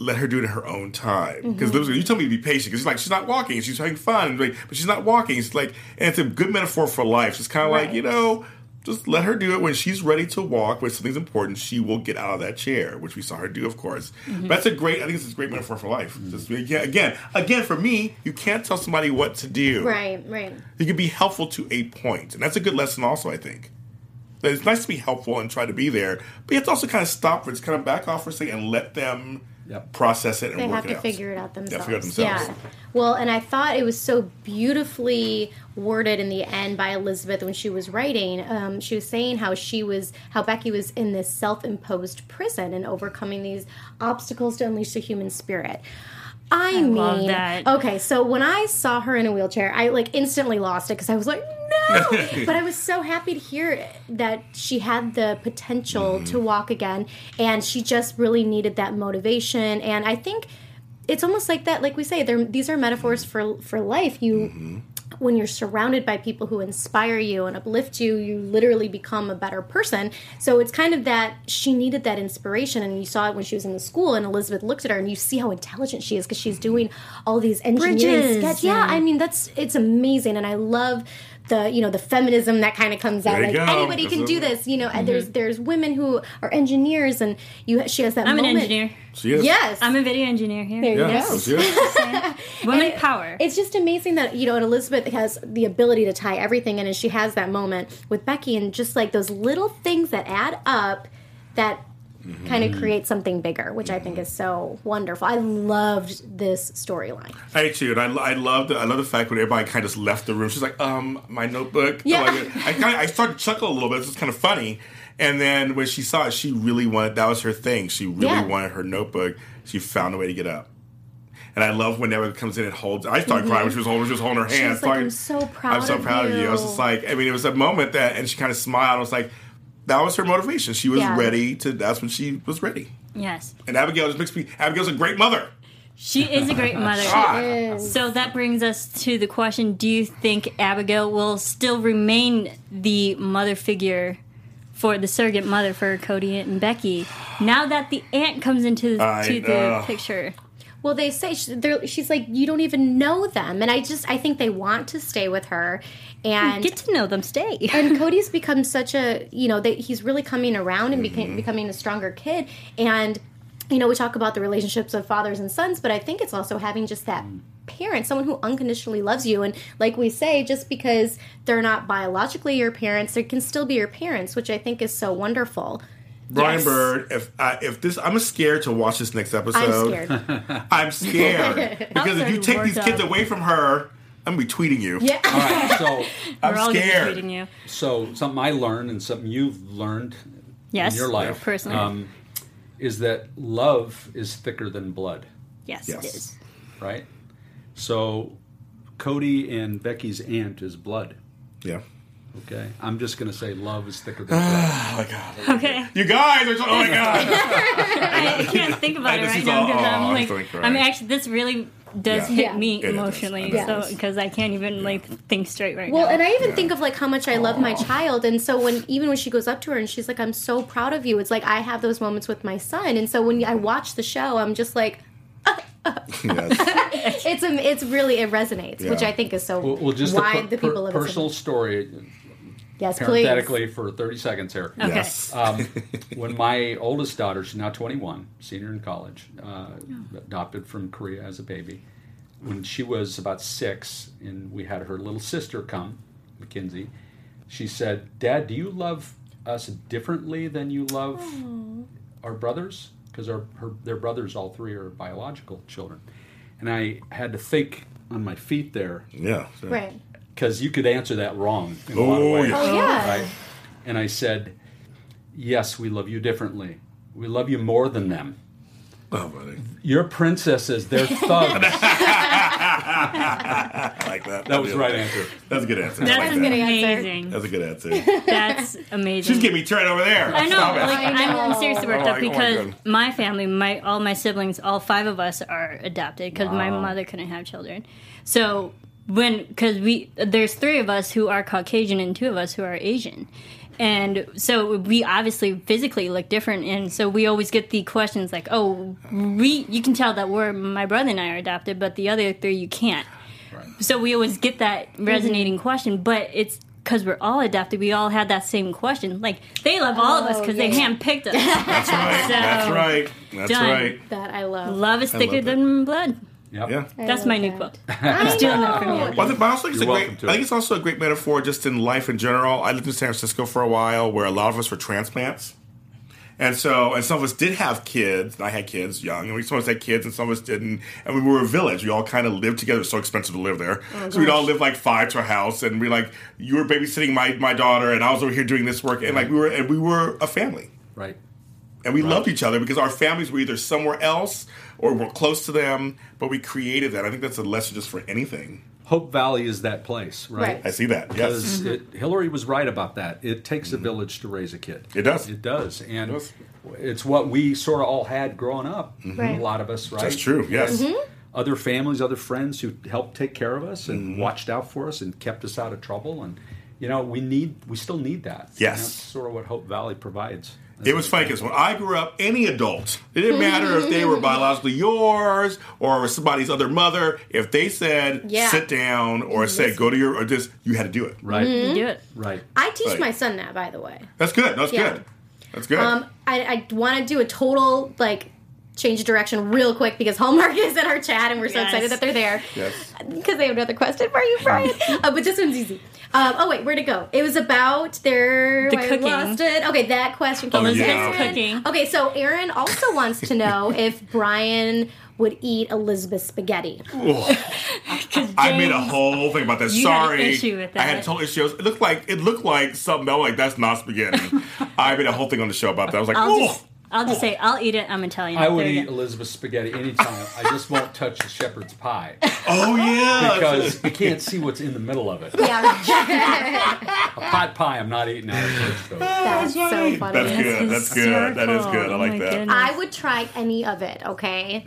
let her do it in her own time. Because Elizabeth, mm-hmm. you tell me to be patient. Because she's like, she's not walking. She's having fun, like, but she's not walking. It's like, and it's a good metaphor for life. It's kind of like, you know, just let her do it when she's ready to walk. When something's important, she will get out of that chair, which we saw her do, of course. Mm-hmm. But that's a great. I think it's a great metaphor for life. Mm-hmm. Just, yeah, again, again, for me, you can't tell somebody what to do. Right. Right. You can be helpful to a point, and that's a good lesson, also. I think. That It's nice to be helpful and try to be there, but you have to also kind of stop for just kind of back off for a second and let them Yep. process it and They work have it to out. figure it out themselves. figure it out themselves. Yeah. Well, and I thought it was so beautifully worded in the end by Elizabeth when she was writing. Um, she was saying how she was, how Becky was in this self-imposed prison and overcoming these obstacles to unleash the human spirit. I, mean, love that. okay, so when I saw her in a wheelchair, I like instantly lost it because I was like, but I was so happy to hear that she had the potential mm-hmm. to walk again, and she just really needed that motivation. And I think it's almost like that, like we say, these are metaphors for for life. You. Mm-hmm. When you're surrounded by people who inspire you and uplift you, you literally become a better person. So it's kind of that she needed that inspiration, and you saw it when she was in the school. And Elizabeth looked at her, and you see how intelligent she is because she's doing all these engineering Bridges, sketches. Yeah, yeah. I mean that's it's amazing, and I love the you know the feminism that kind of comes out. Like go. anybody can do this. You know, and there's mm-hmm. there's women who are engineers, and you she has that. I'm an engineer. She is. Yes, I'm a video engineer here. There you Yeah, go. she is. Women power. It's just amazing that you know, and Elizabeth has the ability to tie everything in, and she has that moment with Becky, and just like those little things that add up that kind of create something bigger, which I think is so wonderful. I loved this storyline. I do too, and I, I love the I love the fact when everybody kind of just left the room. She's like, um, my notebook. Yeah. Like, I kind of I started to chuckle a little bit. It's just kind of funny. And then when she saw it, she really wanted that was her thing. She really Yeah. wanted her notebook. She found a way to get up. And I love when Emma comes in and holds. I started crying when she was holding, she was holding her Mm-hmm. Hand. was like, "I'm so proud I'm so of proud of you. I was just like, I mean, it was a moment that, and she kind of smiled. I was like, that was her motivation. She was Yeah. ready to. That's when she was ready. yes. And Abigail just makes me. Abigail's a great mother. She is a great mother. God. So that brings us to the question Do you think Abigail will still remain the mother figure for the surrogate mother for Cody and Becky now that the aunt comes into I to the picture? Well, they say she, she's like, you don't even know them, and I just I think they want to stay with her, and Get to know them, stay. and Cody's become such a you know that he's really coming around and became, mm-hmm. becoming a stronger kid. And you know we talk about the relationships of fathers and sons but I think it's also having just that mm. parent someone who unconditionally loves you. And like we say just because they're not biologically your parents they can still be your parents which I think is so wonderful Brian Yes. Bird, if I, if this, I'm scared to watch this next episode. I'm scared I'm scared because if you take these worked kids away from her, I'm gonna be tweeting you. yeah All right, so I'm We're all gonna be scared. tweeting you. so something I learned and something you've learned Yes, in your life personally. um, is that love is thicker than blood, yes, Yes. it is. right? So Cody and Becky's aunt is blood. Yeah. Okay, I'm just going to say love is thicker than blood. Oh my god. Okay. You guys are. so- Oh my god. I can't think about it This right is now all- because oh, I'm I'm like, starting to cry. I'm actually, this really does Yeah. hit Yeah. me It does. emotionally. It So does. because I can't even like think straight right now. Well, now. and I even think of like how much I love my child, and so when even when she goes up to her and she's like, "I'm so proud of you," it's like I have those moments with my son, and so when I watch the show, I'm just like, Yes. it's a, it's really it resonates, which Yeah. I think is so Well, well just why a per- the people per- live personal story, Yes, please. parenthetically, for 30 seconds here. Okay. Yes. um, when my oldest daughter, she's now 21, senior in college, uh, adopted from Korea as a baby. When she was about six, and we had her little sister come, Mackenzie, she said, "Dad, do you love us differently than you love our brothers? Because our her, their brothers, all three, are biological children." And I had to think on my feet there Yeah. so- Right. Because you could answer that wrong in a lot of Oh, ways. yeah. Oh, yeah. Right? And I said, Yes, we love you differently. We love you more than them. Oh, buddy. You're princesses, they're thugs. I like that. that was the right answer. That's a good answer. I That's like a good that. amazing. That's a good answer. That's amazing. She's getting me turned over there. I know, Stop it. like I I'm, I'm know. seriously worked Oh up my- oh my because God. my family, my all my siblings, all five of us are adopted because my mother couldn't have children. So when because we there's three of us who are Caucasian and two of us who are Asian. And so we obviously physically look different, and so we always get the questions like, "Oh, we you can tell that we're my brother and I are adopted, but the other three you can't." So we always get that mm-hmm. resonating question, but it's because we're all adopted. We all had that same question. Like they love all of us Oh, because yeah. they handpicked us. That's right. So- That's right. That's Done. right. That I love. love is thicker love than blood. Yep. Yeah. That's love my new that. quote. I'm stealing that from you. Well, I think, but I also think it's a You're great. welcome to I think it. it's also a great metaphor just in life in general. I lived in San Francisco for a while, where a lot of us were transplants, and so and some of us did have kids. And I had kids young, and we some of us had kids, and some of us didn't. And we were a village. We all kind of lived together. It was so expensive to live there, oh, so we'd all live like five to a house, and we like you were babysitting my my daughter, and I was over here doing this work, and like we were and we were a family Right. and we loved each other because our families were either somewhere else or we're close to them, but we created that. I think that's a lesson just for anything. Hope Valley is that place, right? Right. I see that. Yes. Because mm-hmm. it, Hillary was right about that. It takes a mm-hmm. village to raise a kid. It does. It does, and It does. it's what we sort of all had growing up. Mm-hmm. Right. A lot of us, right? That's true, yes. Had Other families, other friends who helped take care of us and Mm-hmm. watched out for us and kept us out of trouble. And you know, we need, we still need that. And Yes. that's sort of what Hope Valley provides. It was funny because when I grew up, any adult, it didn't matter if they were biologically yours or somebody's other mother, if they said Yeah. sit down or said go to your, or just, you had to do it. Right. Mm-hmm. You do it. Right. I teach Right. my son that, by the way. That's good. That's Yeah. good. That's good. Um, I, I want to do a total like change of direction real quick because Hallmark is in our chat and we're so Yes. excited that they're there. yes. Because they have another question for you, Brian. uh, but this one's easy. Um, oh wait, where'd it go? It was about their. The I cooking. lost it. Okay, that question. came Elizabeth's from Aaron. cooking. Okay, so Aaron also wants to know if Brian would eat Elizabeth spaghetti. I made a whole thing about that. You had an Sorry, issue with I had a total issue. It looked like it looked like something. else. like that's not spaghetti. I made a whole thing on the show about that. I was like, I'll oh, just, I'll just say, I'll eat it. I'm Italian. I would eat go. Elizabeth spaghetti anytime. I just won't touch the shepherd's pie oh yeah, because I can't see what's in the middle of it. Yeah, A pot pie, I'm not eating out of the stove. that's so funny. That's good. That's good. That is good. I Oh like my that. goodness. I would try any of it. Okay.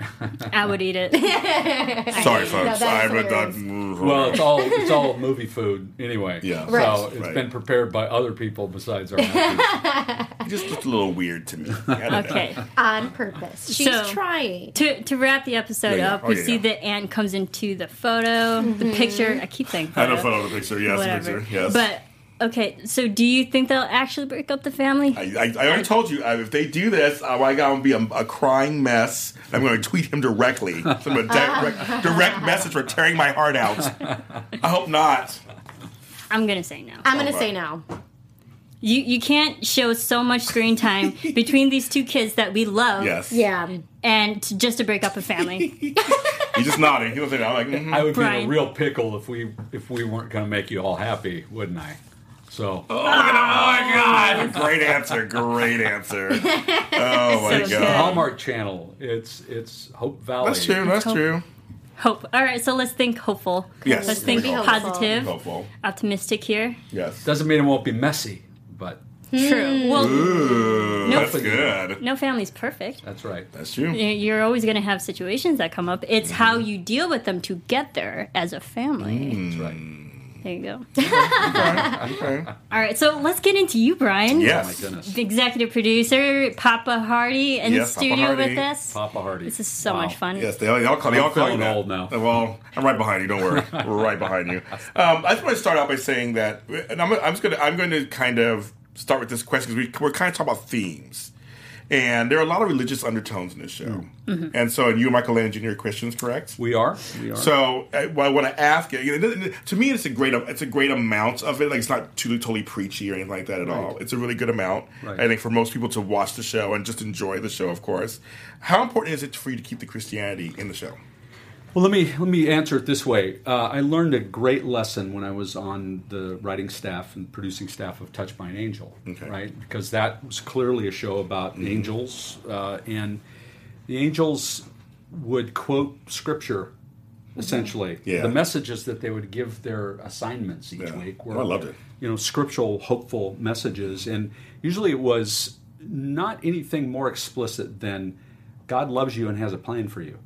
I would eat it. Sorry, folks. that is I would not. hilarious. Mm-hmm. Well, it's all it's all movie food anyway. Yeah. So Right. it's Right. been prepared by other people besides our mouthpiece. It just looked a little weird to me. I don't know. Okay. On purpose. She's So- trying. To, to wrap the episode Yeah, yeah. up, Oh, we yeah, see yeah. the ant comes into the photo, the picture. I keep saying I photo. know photo the picture. Yes, the picture. Yes. But okay, so do you think they'll actually break up the family? I, I, I already told you uh, if they do this, uh, I'm going to be a, a crying mess. I'm going to tweet him directly. Some a direct, direct message for tearing my heart out. I hope not. I'm gonna say no. I'm gonna say no. You you can't show so much screen time between these two kids that we love, Yes. Yeah. and to, just to break up a family. He's just nodding. He was like, I'm like, mhm. I would be in a real pickle if we if we weren't going to make you all happy, wouldn't I? So oh, my God. Great answer. Great answer. Oh, my So the good. God. Hallmark Channel, it's it's Hope Valley. That's true. That's true. Hope. All right, so let's think hopeful. Yes. Let's think Be hopeful. positive, Hopeful. optimistic here. Yes. Doesn't mean it won't be messy, but True. Well, Ooh, No, that's good. no family's perfect. That's right. That's true. You're always going to have situations that come up. It's how Mm-hmm. you deal with them to get there as a family. Mm. That's right. There you go. Okay. All right, so let's get into you, Brian. Yes. My goodness. The executive producer, Papa Heartie, in Yes, the studio Heartie. with us. Papa Heartie. This is so Wow. much fun. Yes, they all, they all call, they all call you that. old now. Well, I'm right behind you. Don't worry, we're right behind you. Um, I just want to start out by saying that, and I'm, I'm just gonna I'm going to kind of start with this question because we, we're kind of talking about themes, and there are a lot of religious undertones in this show, and so and you, and Michael Landon, are Christians, correct? We are. We are. So uh, what I want to ask you, you know, to me, it's a great, it's a great amount of it. Like it's not too totally preachy or anything like that at all. It's a really good amount. Right. I think for most people to watch the show and just enjoy the show, of course. How important is it for you to keep the Christianity in the show? Well, let me let me answer it this way. Uh, I learned a great lesson when I was on the writing staff and producing staff of Touched by an Angel, Okay. right? Because that was clearly a show about angels, uh, and the angels would quote scripture. Essentially, Yeah. the messages that they would give their assignments each Yeah. week Oh, were, I loved it. you know, scriptural, hopeful messages, and usually it was not anything more explicit than God loves you and has a plan for you.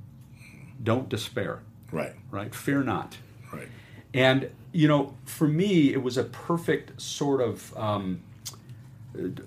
Don't despair Right. right? Fear not. Right. And you know, for me, it was a perfect sort of, um,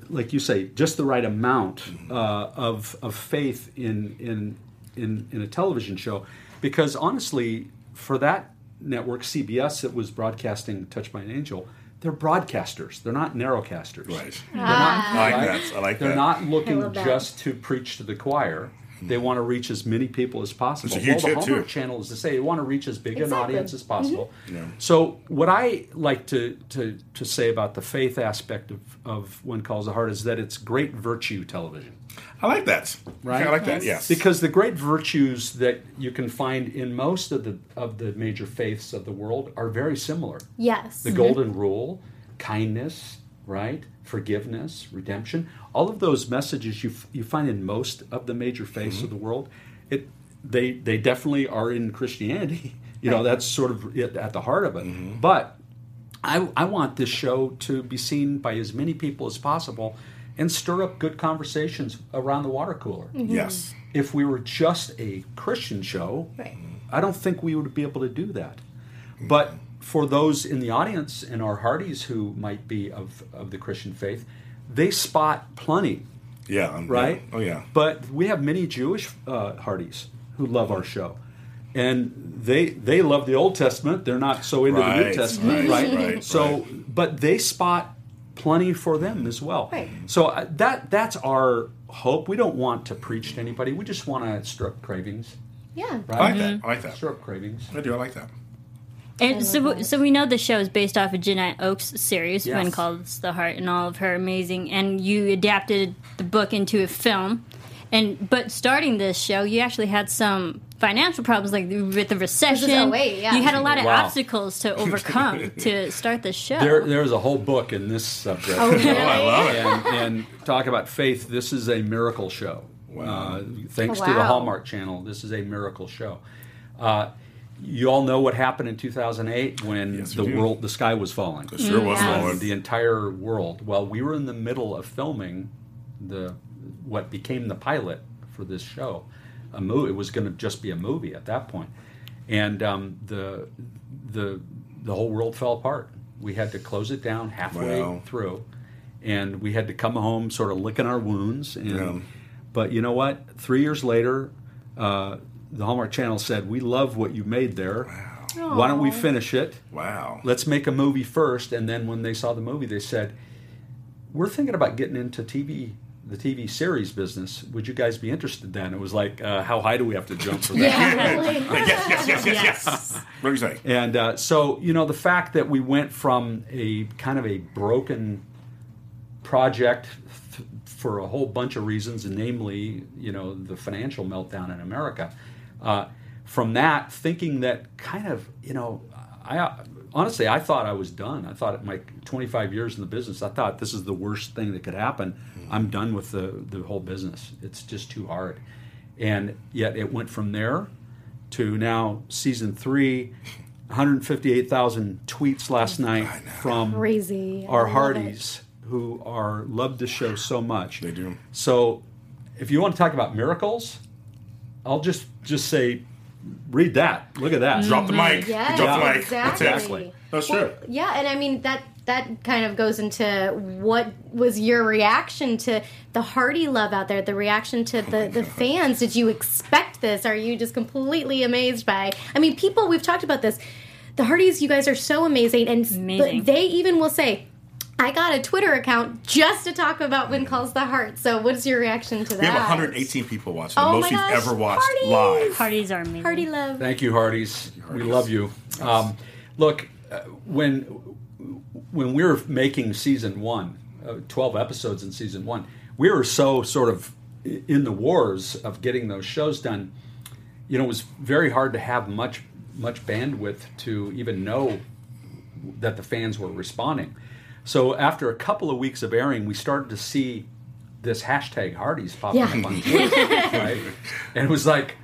like you say, just the right amount uh, of of faith in in in in a television show, because honestly, for that network, CBS, that was broadcasting "Touched by an Angel," they're broadcasters. They're not narrowcasters. Right. They're not, I like right? that. I like that. They're that. not looking love just to preach to the choir. They mm-hmm. want to reach as many people as possible. It's a huge well, the hit, too. Hallmark Channel is to say they want to reach as big an audience as possible. Mm-hmm. Yeah. So, what I like to, to, to say about the faith aspect of, of When Calls the Heart is that it's great virtue television. I like that. Right? I like that. Yes. Because the great virtues that you can find in most of the of the major faiths of the world are very similar. Yes. The mm-hmm. golden rule, kindness, right? Forgiveness, redemption. All of those messages you, f- you find in most of the major faiths of mm-hmm. the world, it they they definitely are in Christianity. You know, that's sort of it at the heart of it. Mm-hmm. But I, I want this show to be seen by as many people as possible and stir up good conversations around the water cooler. Mm-hmm. Yes. If we were just a Christian show, Right. I don't think we would be able to do that. But for those in the audience and our Hearties who might be of, of the Christian faith, they spot plenty, Yeah. I'm- right? Oh yeah. But we have many Jewish uh, Hearties who love our show. And they they love the Old Testament. They're not so into the New Testament, right, right? right, so, right. but they spot plenty for them as well. Right. So uh, that that's our hope. We don't want to preach to anybody. We just want to stir up cravings, Yeah. right? I like that. I like that. Stir up cravings. I do. I like that. And so, so we know the show is based off of Janette Oke's series, Yes. When Calls the Heart, and all of her amazing. And you adapted the book into a film. And but starting this show, you actually had some financial problems, like with the recession. 08, yeah. You had a lot of Wow. obstacles to overcome to start the show. There, there's a whole book in this subject. Oh, really? Oh, I love it. and, and talk about faith. This is a miracle show. Uh, thanks Oh, to the. Hallmark Channel, this is a miracle show. Uh, you all know what happened in 2008 when Yes, the world, the sky was falling. It sure was Yes. Lord. The entire world. Well, we were in the middle of filming the what became the pilot for this show. A movie. It was going to just be a movie at that point, and um, the the the whole world fell apart. We had to close it down halfway Wow. through, and we had to come home sort of licking our wounds. And Yeah. but you know what? Three years later. Uh, the Hallmark Channel said, "We love what you made there. Why don't we finish it? Wow. let's make a movie first and then when they saw the movie they said we're thinking about getting into tv the tv series business would you guys be interested then it was like uh, how high do we have to jump for that Yeah. yes. Yes. Yes. Yes. Yes. What do you say? and uh, so you know the fact that we went from a kind of a broken project th- for a whole bunch of reasons namely you know the financial meltdown in america uh, from that thinking that kind of you know i honestly i thought i was done. I thought at my 25 years in the business i thought this is the worst thing that could happen. I'm done with the, the whole business. It's just too hard. And yet it went from there to now season three 158,000 tweets last night from Crazy. Our love Hearties who are love the show so much. They do. So, if you want to talk about miracles, I'll just just say, read that. Look at that. Drop the mic. Yes, Drop the mic. exactly. That's it. Exactly. Oh, That's Well, true. Yeah, and I mean that that kind of goes into what was your reaction to the Heartie love out there, the reaction to oh the, the fans. Did you expect this? Are you just completely amazed by I mean people we've talked about this. The Hearties, you guys are so amazing and Amazing. but they even will say I got a Twitter account just to talk about When Calls the Heart. So, what's your reaction to that? We have 118 people watching. Oh the my most we've gosh, ever watched Hearties! live. Parties are amazing. Heartie love. Thank you, Hearties. We love you. Um, look, uh, when when we were making season one, uh, 12 episodes in season one, we were so sort of in the wars of getting those shows done. You know, it was very hard to have much much bandwidth to even know that the fans were responding. So after a couple of weeks of airing, we started to see this hashtag Hearties popping Yeah. up on Twitter, right? And it was like,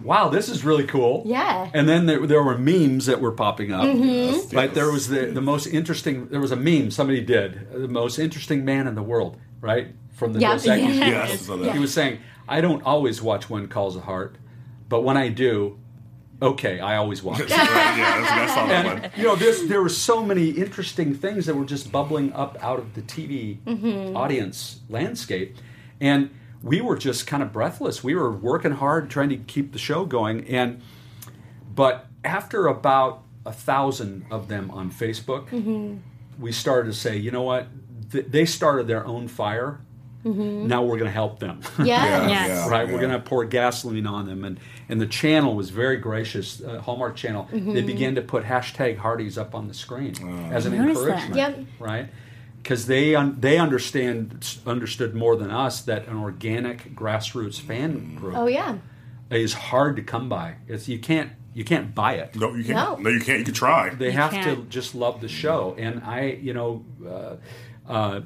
wow, this is really cool. Yeah. And then there, there were memes that were popping up. Mm-hmm. Like there was the, the most interesting, there was a meme somebody did, the most interesting man in the world, right? From the Yeah. Dos Equis Yeah. Yes, I saw that. he was saying, I don't always watch When Calls a Heart, but when I do, okay, I always watch. Right, yeah, that's, that's all that one. and you know, there's, there were so many interesting things that were just bubbling up out of the TV mm-hmm. audience landscape, and we were just kind of breathless. We were working hard trying to keep the show going, and but after about a thousand of them on Facebook, mm-hmm. we started to say, you know what? Th- they started their own fire. Now we're going to help them. Yeah. Yeah, Yes. yeah, right? yeah. We're going to pour gasoline on them, and and the channel was very gracious. Uh, Hallmark Channel. They began to put hashtag Hearties up on the screen as an Noticed that. encouragement, Yep. right? Because they un- they understand understood more than us that an organic grassroots fan group Oh yeah. is hard to come by. It's you can't you can't buy it. No, you can't. No. No, you can't. You can try. They have to can't. just love the show, and I, you know, uh, uh,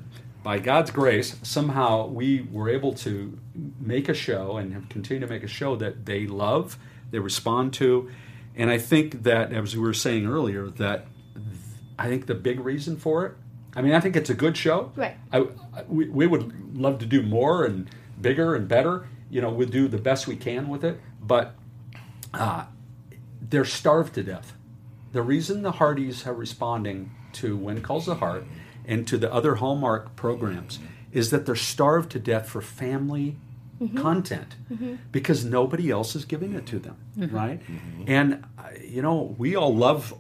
by God's grace, somehow we were able to make a show and have continued to make a show that they love, they respond to, and I think that, as we were saying earlier, that I think the big reason for it. I mean, I think it's a good show. Right. I, we, we would love to do more and bigger and better. You know, we'll do the best we can with it, but uh, they're starved to death. The reason the Hearties are responding to When Calls the Heart and to the other Hallmark programs is that they're starved to death for family mm-hmm. content mm-hmm. because nobody else is giving it to them, mm-hmm. right? And uh, you know, we all love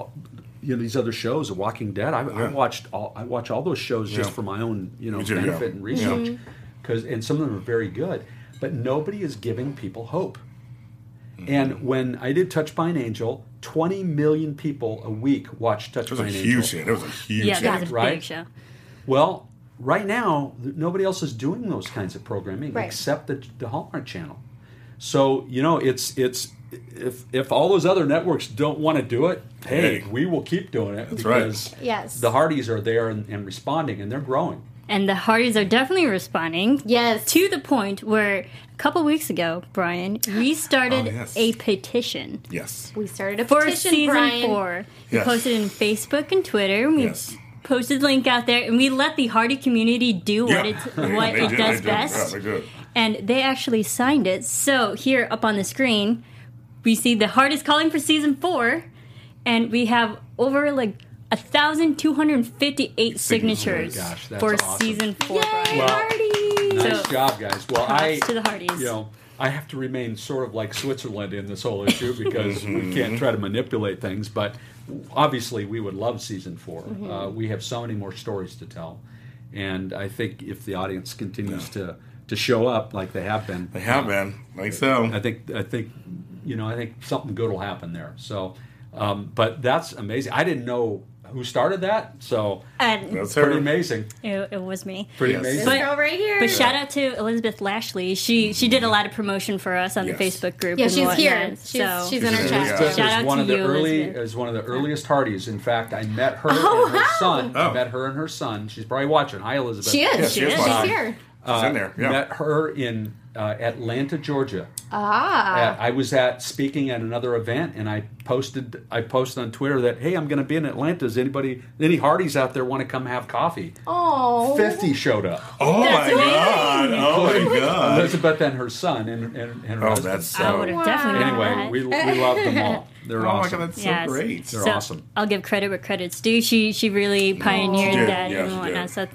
you know these other shows, The Walking Dead. I, I watched all I watch all those shows just for my own you know Me too, yeah. benefit and research because and some of them are very good, but nobody is giving people hope. Mm-hmm. And when I did Touch by an Angel, 20 million people a week watch Touch It was a huge hit. It was a huge Yeah, hit. that was a Right? big show. Well, right now, nobody else is doing those kinds of programming Right. except the, the Hallmark Channel. So you know, it's it's if if all those other networks don't want to do it, hey, Hey. we will keep doing it That's right. because Yes. the Hearties are there and, and responding, and they're growing. And the Hearties are definitely responding. Yes. To the point where a couple weeks ago, Brian, we started Oh, yes. a petition Yes. We started a for petition, season Brian. four. We Yes. posted in Facebook and Twitter. and We Yes. posted the link out there, and we let the Heartie community do what it what it did, does they did. best. Yeah, they did. and they actually signed it. So here up on the screen, we see the Hearties calling for season four, and we have over like a thousand two hundred and fifty-eight signatures Oh gosh, that's for awesome. season four. Yay, Well, Heartie! Nice So, job, guys. Well, I to the Hearties. You know, I have to remain sort of like Switzerland in this whole issue because we can't try to manipulate things. But obviously, we would love season 4 Mm-hmm. Uh, we have so many more stories to tell, and I think if the audience continues to to show up like they have been, They have been. Like so. I think I think you know I think something good will happen there. So, um, but that's amazing. I didn't know who started that, so and That's pretty her. amazing. it, it was me. Pretty Yes. amazing. This girl right here. But shout out to Elizabeth Lashley. She she did a lot of promotion for us on Yes. the Facebook group. yeah, and she's here. She's, so she's in our chat. here, yeah. Shout out one to of the you, early Elizabeth. is one of the earliest Hearties. In fact, I met her oh, and her son. I Oh. met her and her son. She's probably watching. Hi, Elizabeth. She is. Yeah, she she is is. She's here. She's in there. Yeah. Met her in uh, Atlanta, Georgia. Ah. Uh, I was at speaking at another event, and I posted I posted on Twitter that hey, I'm going to be in Atlanta. Does anybody any Hearties out there want to come have coffee? Oh. Fifty showed up. Oh my amazing. god! Oh my god! Elizabeth and her son and and, and her Oh, husband. that's I so. would have definitely anyway, we, we love them all. They're Oh my awesome. god, that's so great. They're So, awesome. I'll give credit where credit's due. She she really pioneered She that Yeah, and whatnot. So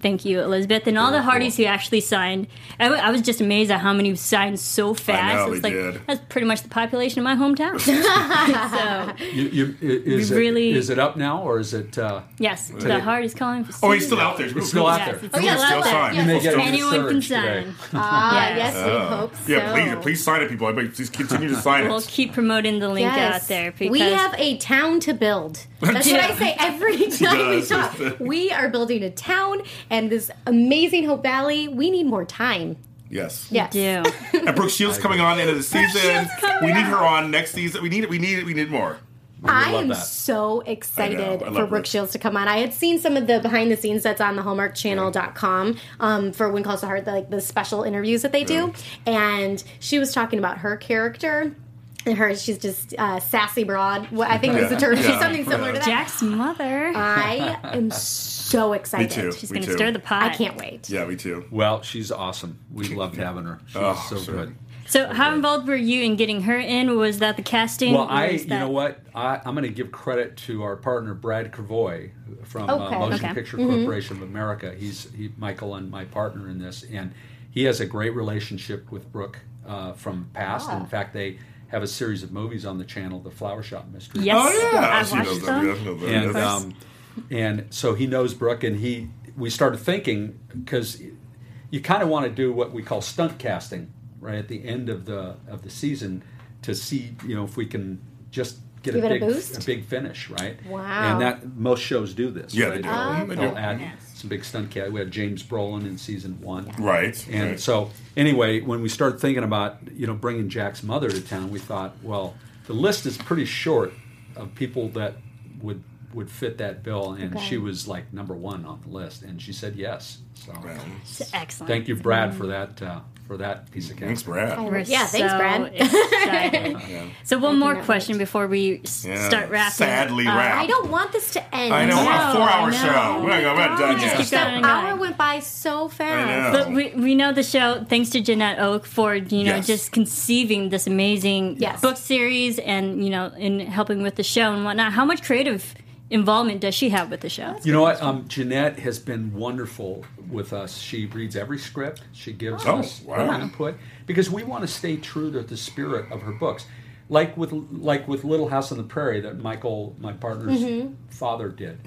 thank you, Elizabeth, and all the Very Hearties cool. who actually signed. I, w- I was just amazed at how many signed so fast. know, it's like did. that's pretty much the population of my hometown. so You, you, i- is, really- it, is it up now or is it? Uh, yes, the Hearties calling for. Oh, he's still out there. He's still out Yes, there. it's Oh, yeah, still still out there. sign. You may Anyone can sign. Ah, Yes. yes, we hope so. Yeah, please, please sign it, people. I mean, please continue to sign it. We'll keep promoting the link Yes. out there because we have a town to build. That's what I say every time we talk. We are building a town and this amazing Hope Valley. We need more time. Yes. Yes. do. And Brooke Shields coming on end of the season. We need her on next season. We need it. We need it. We need more. I am that. so excited I. I for Brooke Brooke. Shields to come on. I had seen some of the behind the scenes that's on the hallmarkchannel.com um, for When Calls to Heart, the, like the special interviews that they do. And she was talking about her character. And her, she's just uh, sassy broad. What I think was the Yeah. term. She's something similar to that. Jack's mother. I am so excited. me too. She's going to stir the pot. I can't wait. Yeah, me too. Well, she's awesome. We loved having her. She's Oh, so sure. good. So, how involved were you in getting her in? Was that the casting? Well, I, is you know what, I, I'm going to give credit to our partner Brad Krevoy from Okay. uh, Motion Okay. Picture Corporation of America. He's he, Michael and my partner in this, and he has a great relationship with Brooke uh, from past. Ah. In fact, they have a series of movies on the channel, The Flower Shop Mystery. Yes, Oh yeah, I've she knows watched that. them. Yeah, she knows and Yes. um, and so he knows Brooke, and he we started thinking because you kind of want to do what we call stunt casting right at the end of the of the season to see you know if we can just get Give a it a big boost? big finish right Wow. and that most shows do this Yeah, right? they do. Mhm, they they'll do. add Yes. some big stunt cast we had James Brolin in season one Right. and right. so, anyway, when we started thinking about you know bringing Jack's mother to town, we thought, well, the list is pretty short of people that would would fit that bill, and Okay. she was like number one on the list, and she said yes. So, It's excellent. thank you, Brad, for that uh, for that piece of cake. Thanks, casting. Brad. We're Yeah, thanks, so Brad. excited. So, one more cannot question before we s- Yeah. start wrapping. Sadly up. wrapped. I don't want this to end. I know. No, a four-hour show. We're not, we're not done Just yet. keep going. The hour went by so fast. know. But we, we know the show thanks to Janette Oke for you know Yes. just conceiving this amazing Yes. book series and you know in helping with the show and whatnot. How much creative involvement does she have with the show? You know what? Um, Janette has been wonderful with us. She reads every script. She gives Oh, us wow. her input because we want to stay true to the spirit of her books. Like with like with Little House on the Prairie that Michael, my partner's Mm-hmm. father, did.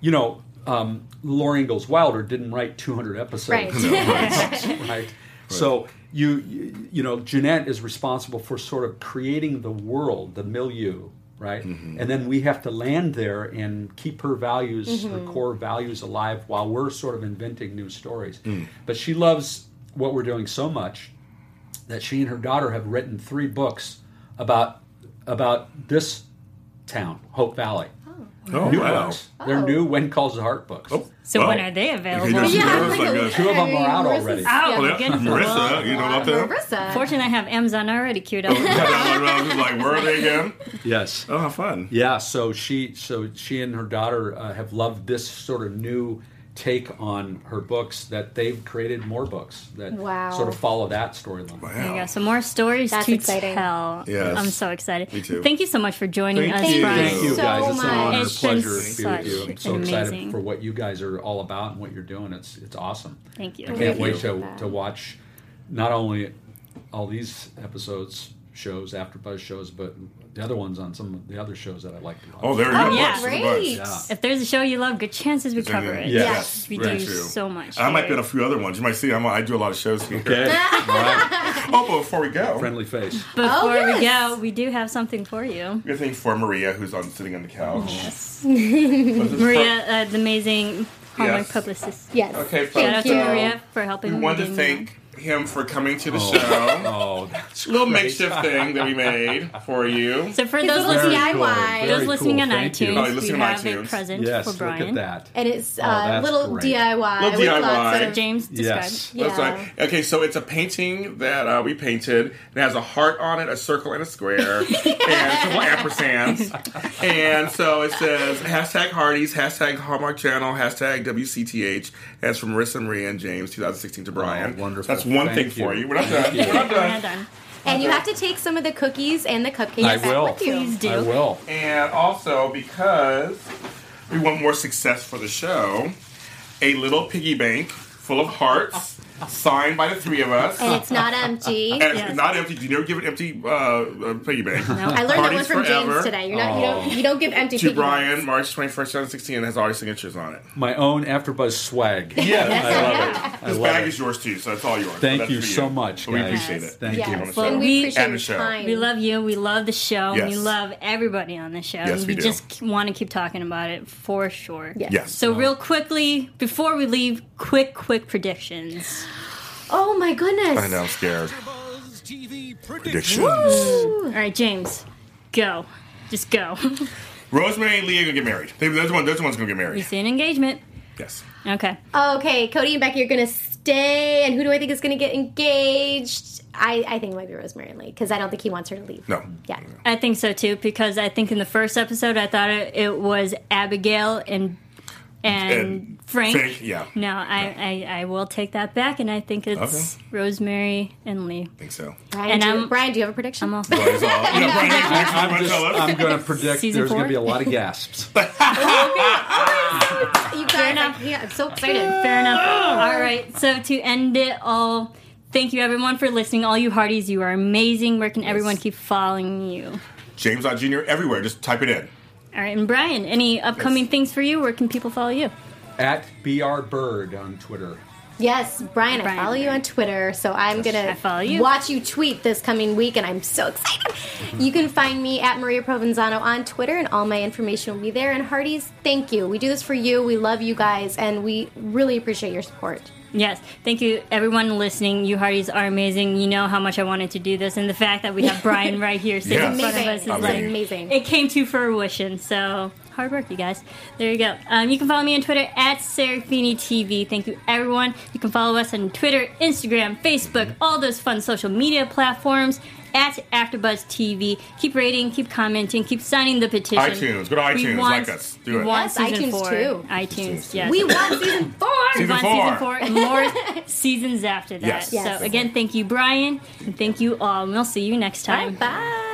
You know, um, Laura Ingalls Wilder didn't write 200 episodes. Right. right? So you, you you know Janette is responsible for sort of creating the world, the milieu, right? Mm-hmm. And then we have to land there and keep her values, her mm-hmm. core values alive while we're sort of inventing new stories. Mm. But she loves what we're doing so much that she and her daughter have written three books about about this town, Hope Valley. Oh, new wow. books. They're new When Calls the Heart books. Oh, So well. when are they available? You just- Yeah, I like, uh, Two of them are out already. Oh, yeah. Well, yeah. goodness. Marissa, you know about them? Marissa. Fortunately, I have Amazon already queued up. Yeah, I was like, where are they again? Yes. Oh, how fun. Yeah, so she so she and her daughter uh, have loved this sort of new take on her books that they've created more books that Wow. sort of follow that storyline. There you go. So more stories That's to exciting. tell. Yes. I'm so excited. Me too. Thank you so much for joining Thank us, you. Brian. Thank you so guys. It's an honor and a pleasure to be with you. I'm so amazing. excited for what you guys are all about and what you're doing. It's it's awesome. Thank you. I can't Thank wait you. to, to watch not only all these episodes, shows, AfterBuzz shows, but the other ones on some of the other shows that I like to watch. Oh, there you Oh, go. yeah. Books, Great. books. Yeah. If there's a show you love, good chances we cover it. Yes. Yes. We very do true. so much. I might be here. on a few other ones. You might see I'm, I do a lot of shows here. Okay. right. Oh, but before we go, Friendly face. Before Oh, we go, we do have something for you. good thing for Maria, who's on sitting on the couch. Yes, Maria, uh, the amazing Hallmark Yes. publicist. Yes. Okay, Shout out folks, to Maria for helping We me to thank him for coming to the show. Oh, that's Little great. makeshift thing that we made for you. So for It's those listening, Very cool. DIY. those Very listening on Thank you. iTunes, Oh, we on have a iTunes. present Yes, for look Brian. at that. And it's Oh, uh, that's little great. DIY Little with DIY. lots of James described. Yes. Yeah. That's right. Okay, so it's a painting that uh, we painted. It has a heart on it, a circle, and a square, and a couple ampersands. And so it says hashtag Hearties, hashtag Hallmark Channel, hashtag WCTH. And it's from Marissa Marie and James, 2016 to Brian. Oh, wonderful. That's one Thank thing for you. you. We're not done. We're not We're done. not done. And you have to take some of the cookies and the cupcakes I back will. with you. Please do. I will. And also because we want more success for the show, a little piggy bank full of hearts signed by the three of us. And it's not empty. And it's Yes. not empty. You never give an empty uh, uh, piggy bank. No, I learned that one from forever. James today. You're not, you don't you don't give empty To piggy Brian, banks. March 21st, 2016, and has all your signatures on it. My own AfterBuzz swag. Yes. I love it. I This love bag it. is yours too, so it's all yours. Thank That's you for so much, We guys. appreciate it. Thank Yes. you. on the show. we We- appreciate And the show. time. We love you. We love the show. and We love everybody on the show. Yes, we we do. just want to keep talking about it for sure. Yes. Yes. So real quickly, before we leave, quick, quick predictions. Oh my goodness. I know, I'm scared. Buzz predictions. Predictions. All right, James, go. Just go. Rosemary and Lee are gonna get married. They, those one, those ones gonna get we married. see an engagement. Yes. Okay. Okay, Cody and Becky are gonna stay, and who do I think is gonna get engaged? I, I think it might be Rosemary and Lee because I don't think he wants her to leave. No. Yeah. I think so too because I think in the first episode I thought it, it was Abigail and and, And Frank. Frank, yeah. No, I, I I will take that back and I think it's Rosemary and Lee. I think so. Brian, And do I'm- Brian, do you have a prediction? I'm all Brian's all, you know, Brian, next week, I'm, you wanna just, tell us? I'm going to predict Season there's going to be a lot of gasps. Oh, oh, oh, you guys, I, yeah, I'm so excited. Fair enough. All right. So to end it all, thank you everyone for listening. All you Hearties, you are amazing. Where can everyone keep following you? James Ott Jr. everywhere. Just type it in. All right, and Brian, any upcoming things for you? Where can people follow you? At BR Bird on Twitter. Yes, Brian, Brian. I follow you on Twitter, so I'm gonna you. watch you tweet this coming week, and I'm so excited. Mm-hmm. you can find me at Maria Provenzano on Twitter, and all my information will be there. And Hearties, thank you. We do this for you. We love you guys, and we really appreciate your support. Yes, thank you everyone listening. You Hearties are amazing. You know how much I wanted to do this, and the fact that we have Brian right here sitting Yes. in front of us is Amazing. like Amazing. It came to fruition. So hard work, you guys. There you go. Um, you can follow me on Twitter at Serafini TV. Thank you, everyone. You can follow us on Twitter, Instagram, Facebook, all those fun social media platforms. At AfterBuzz TV, keep rating, keep commenting, keep signing the petition. iTunes. Go to We iTunes, want- like us. Do we it. want Yes, iTunes four. too. iTunes, yes. We want season four. We want four. season four and more seasons after that. Yes. Yes. So again, thank you, Brian, and thank you all. And we'll see you next time. Bye.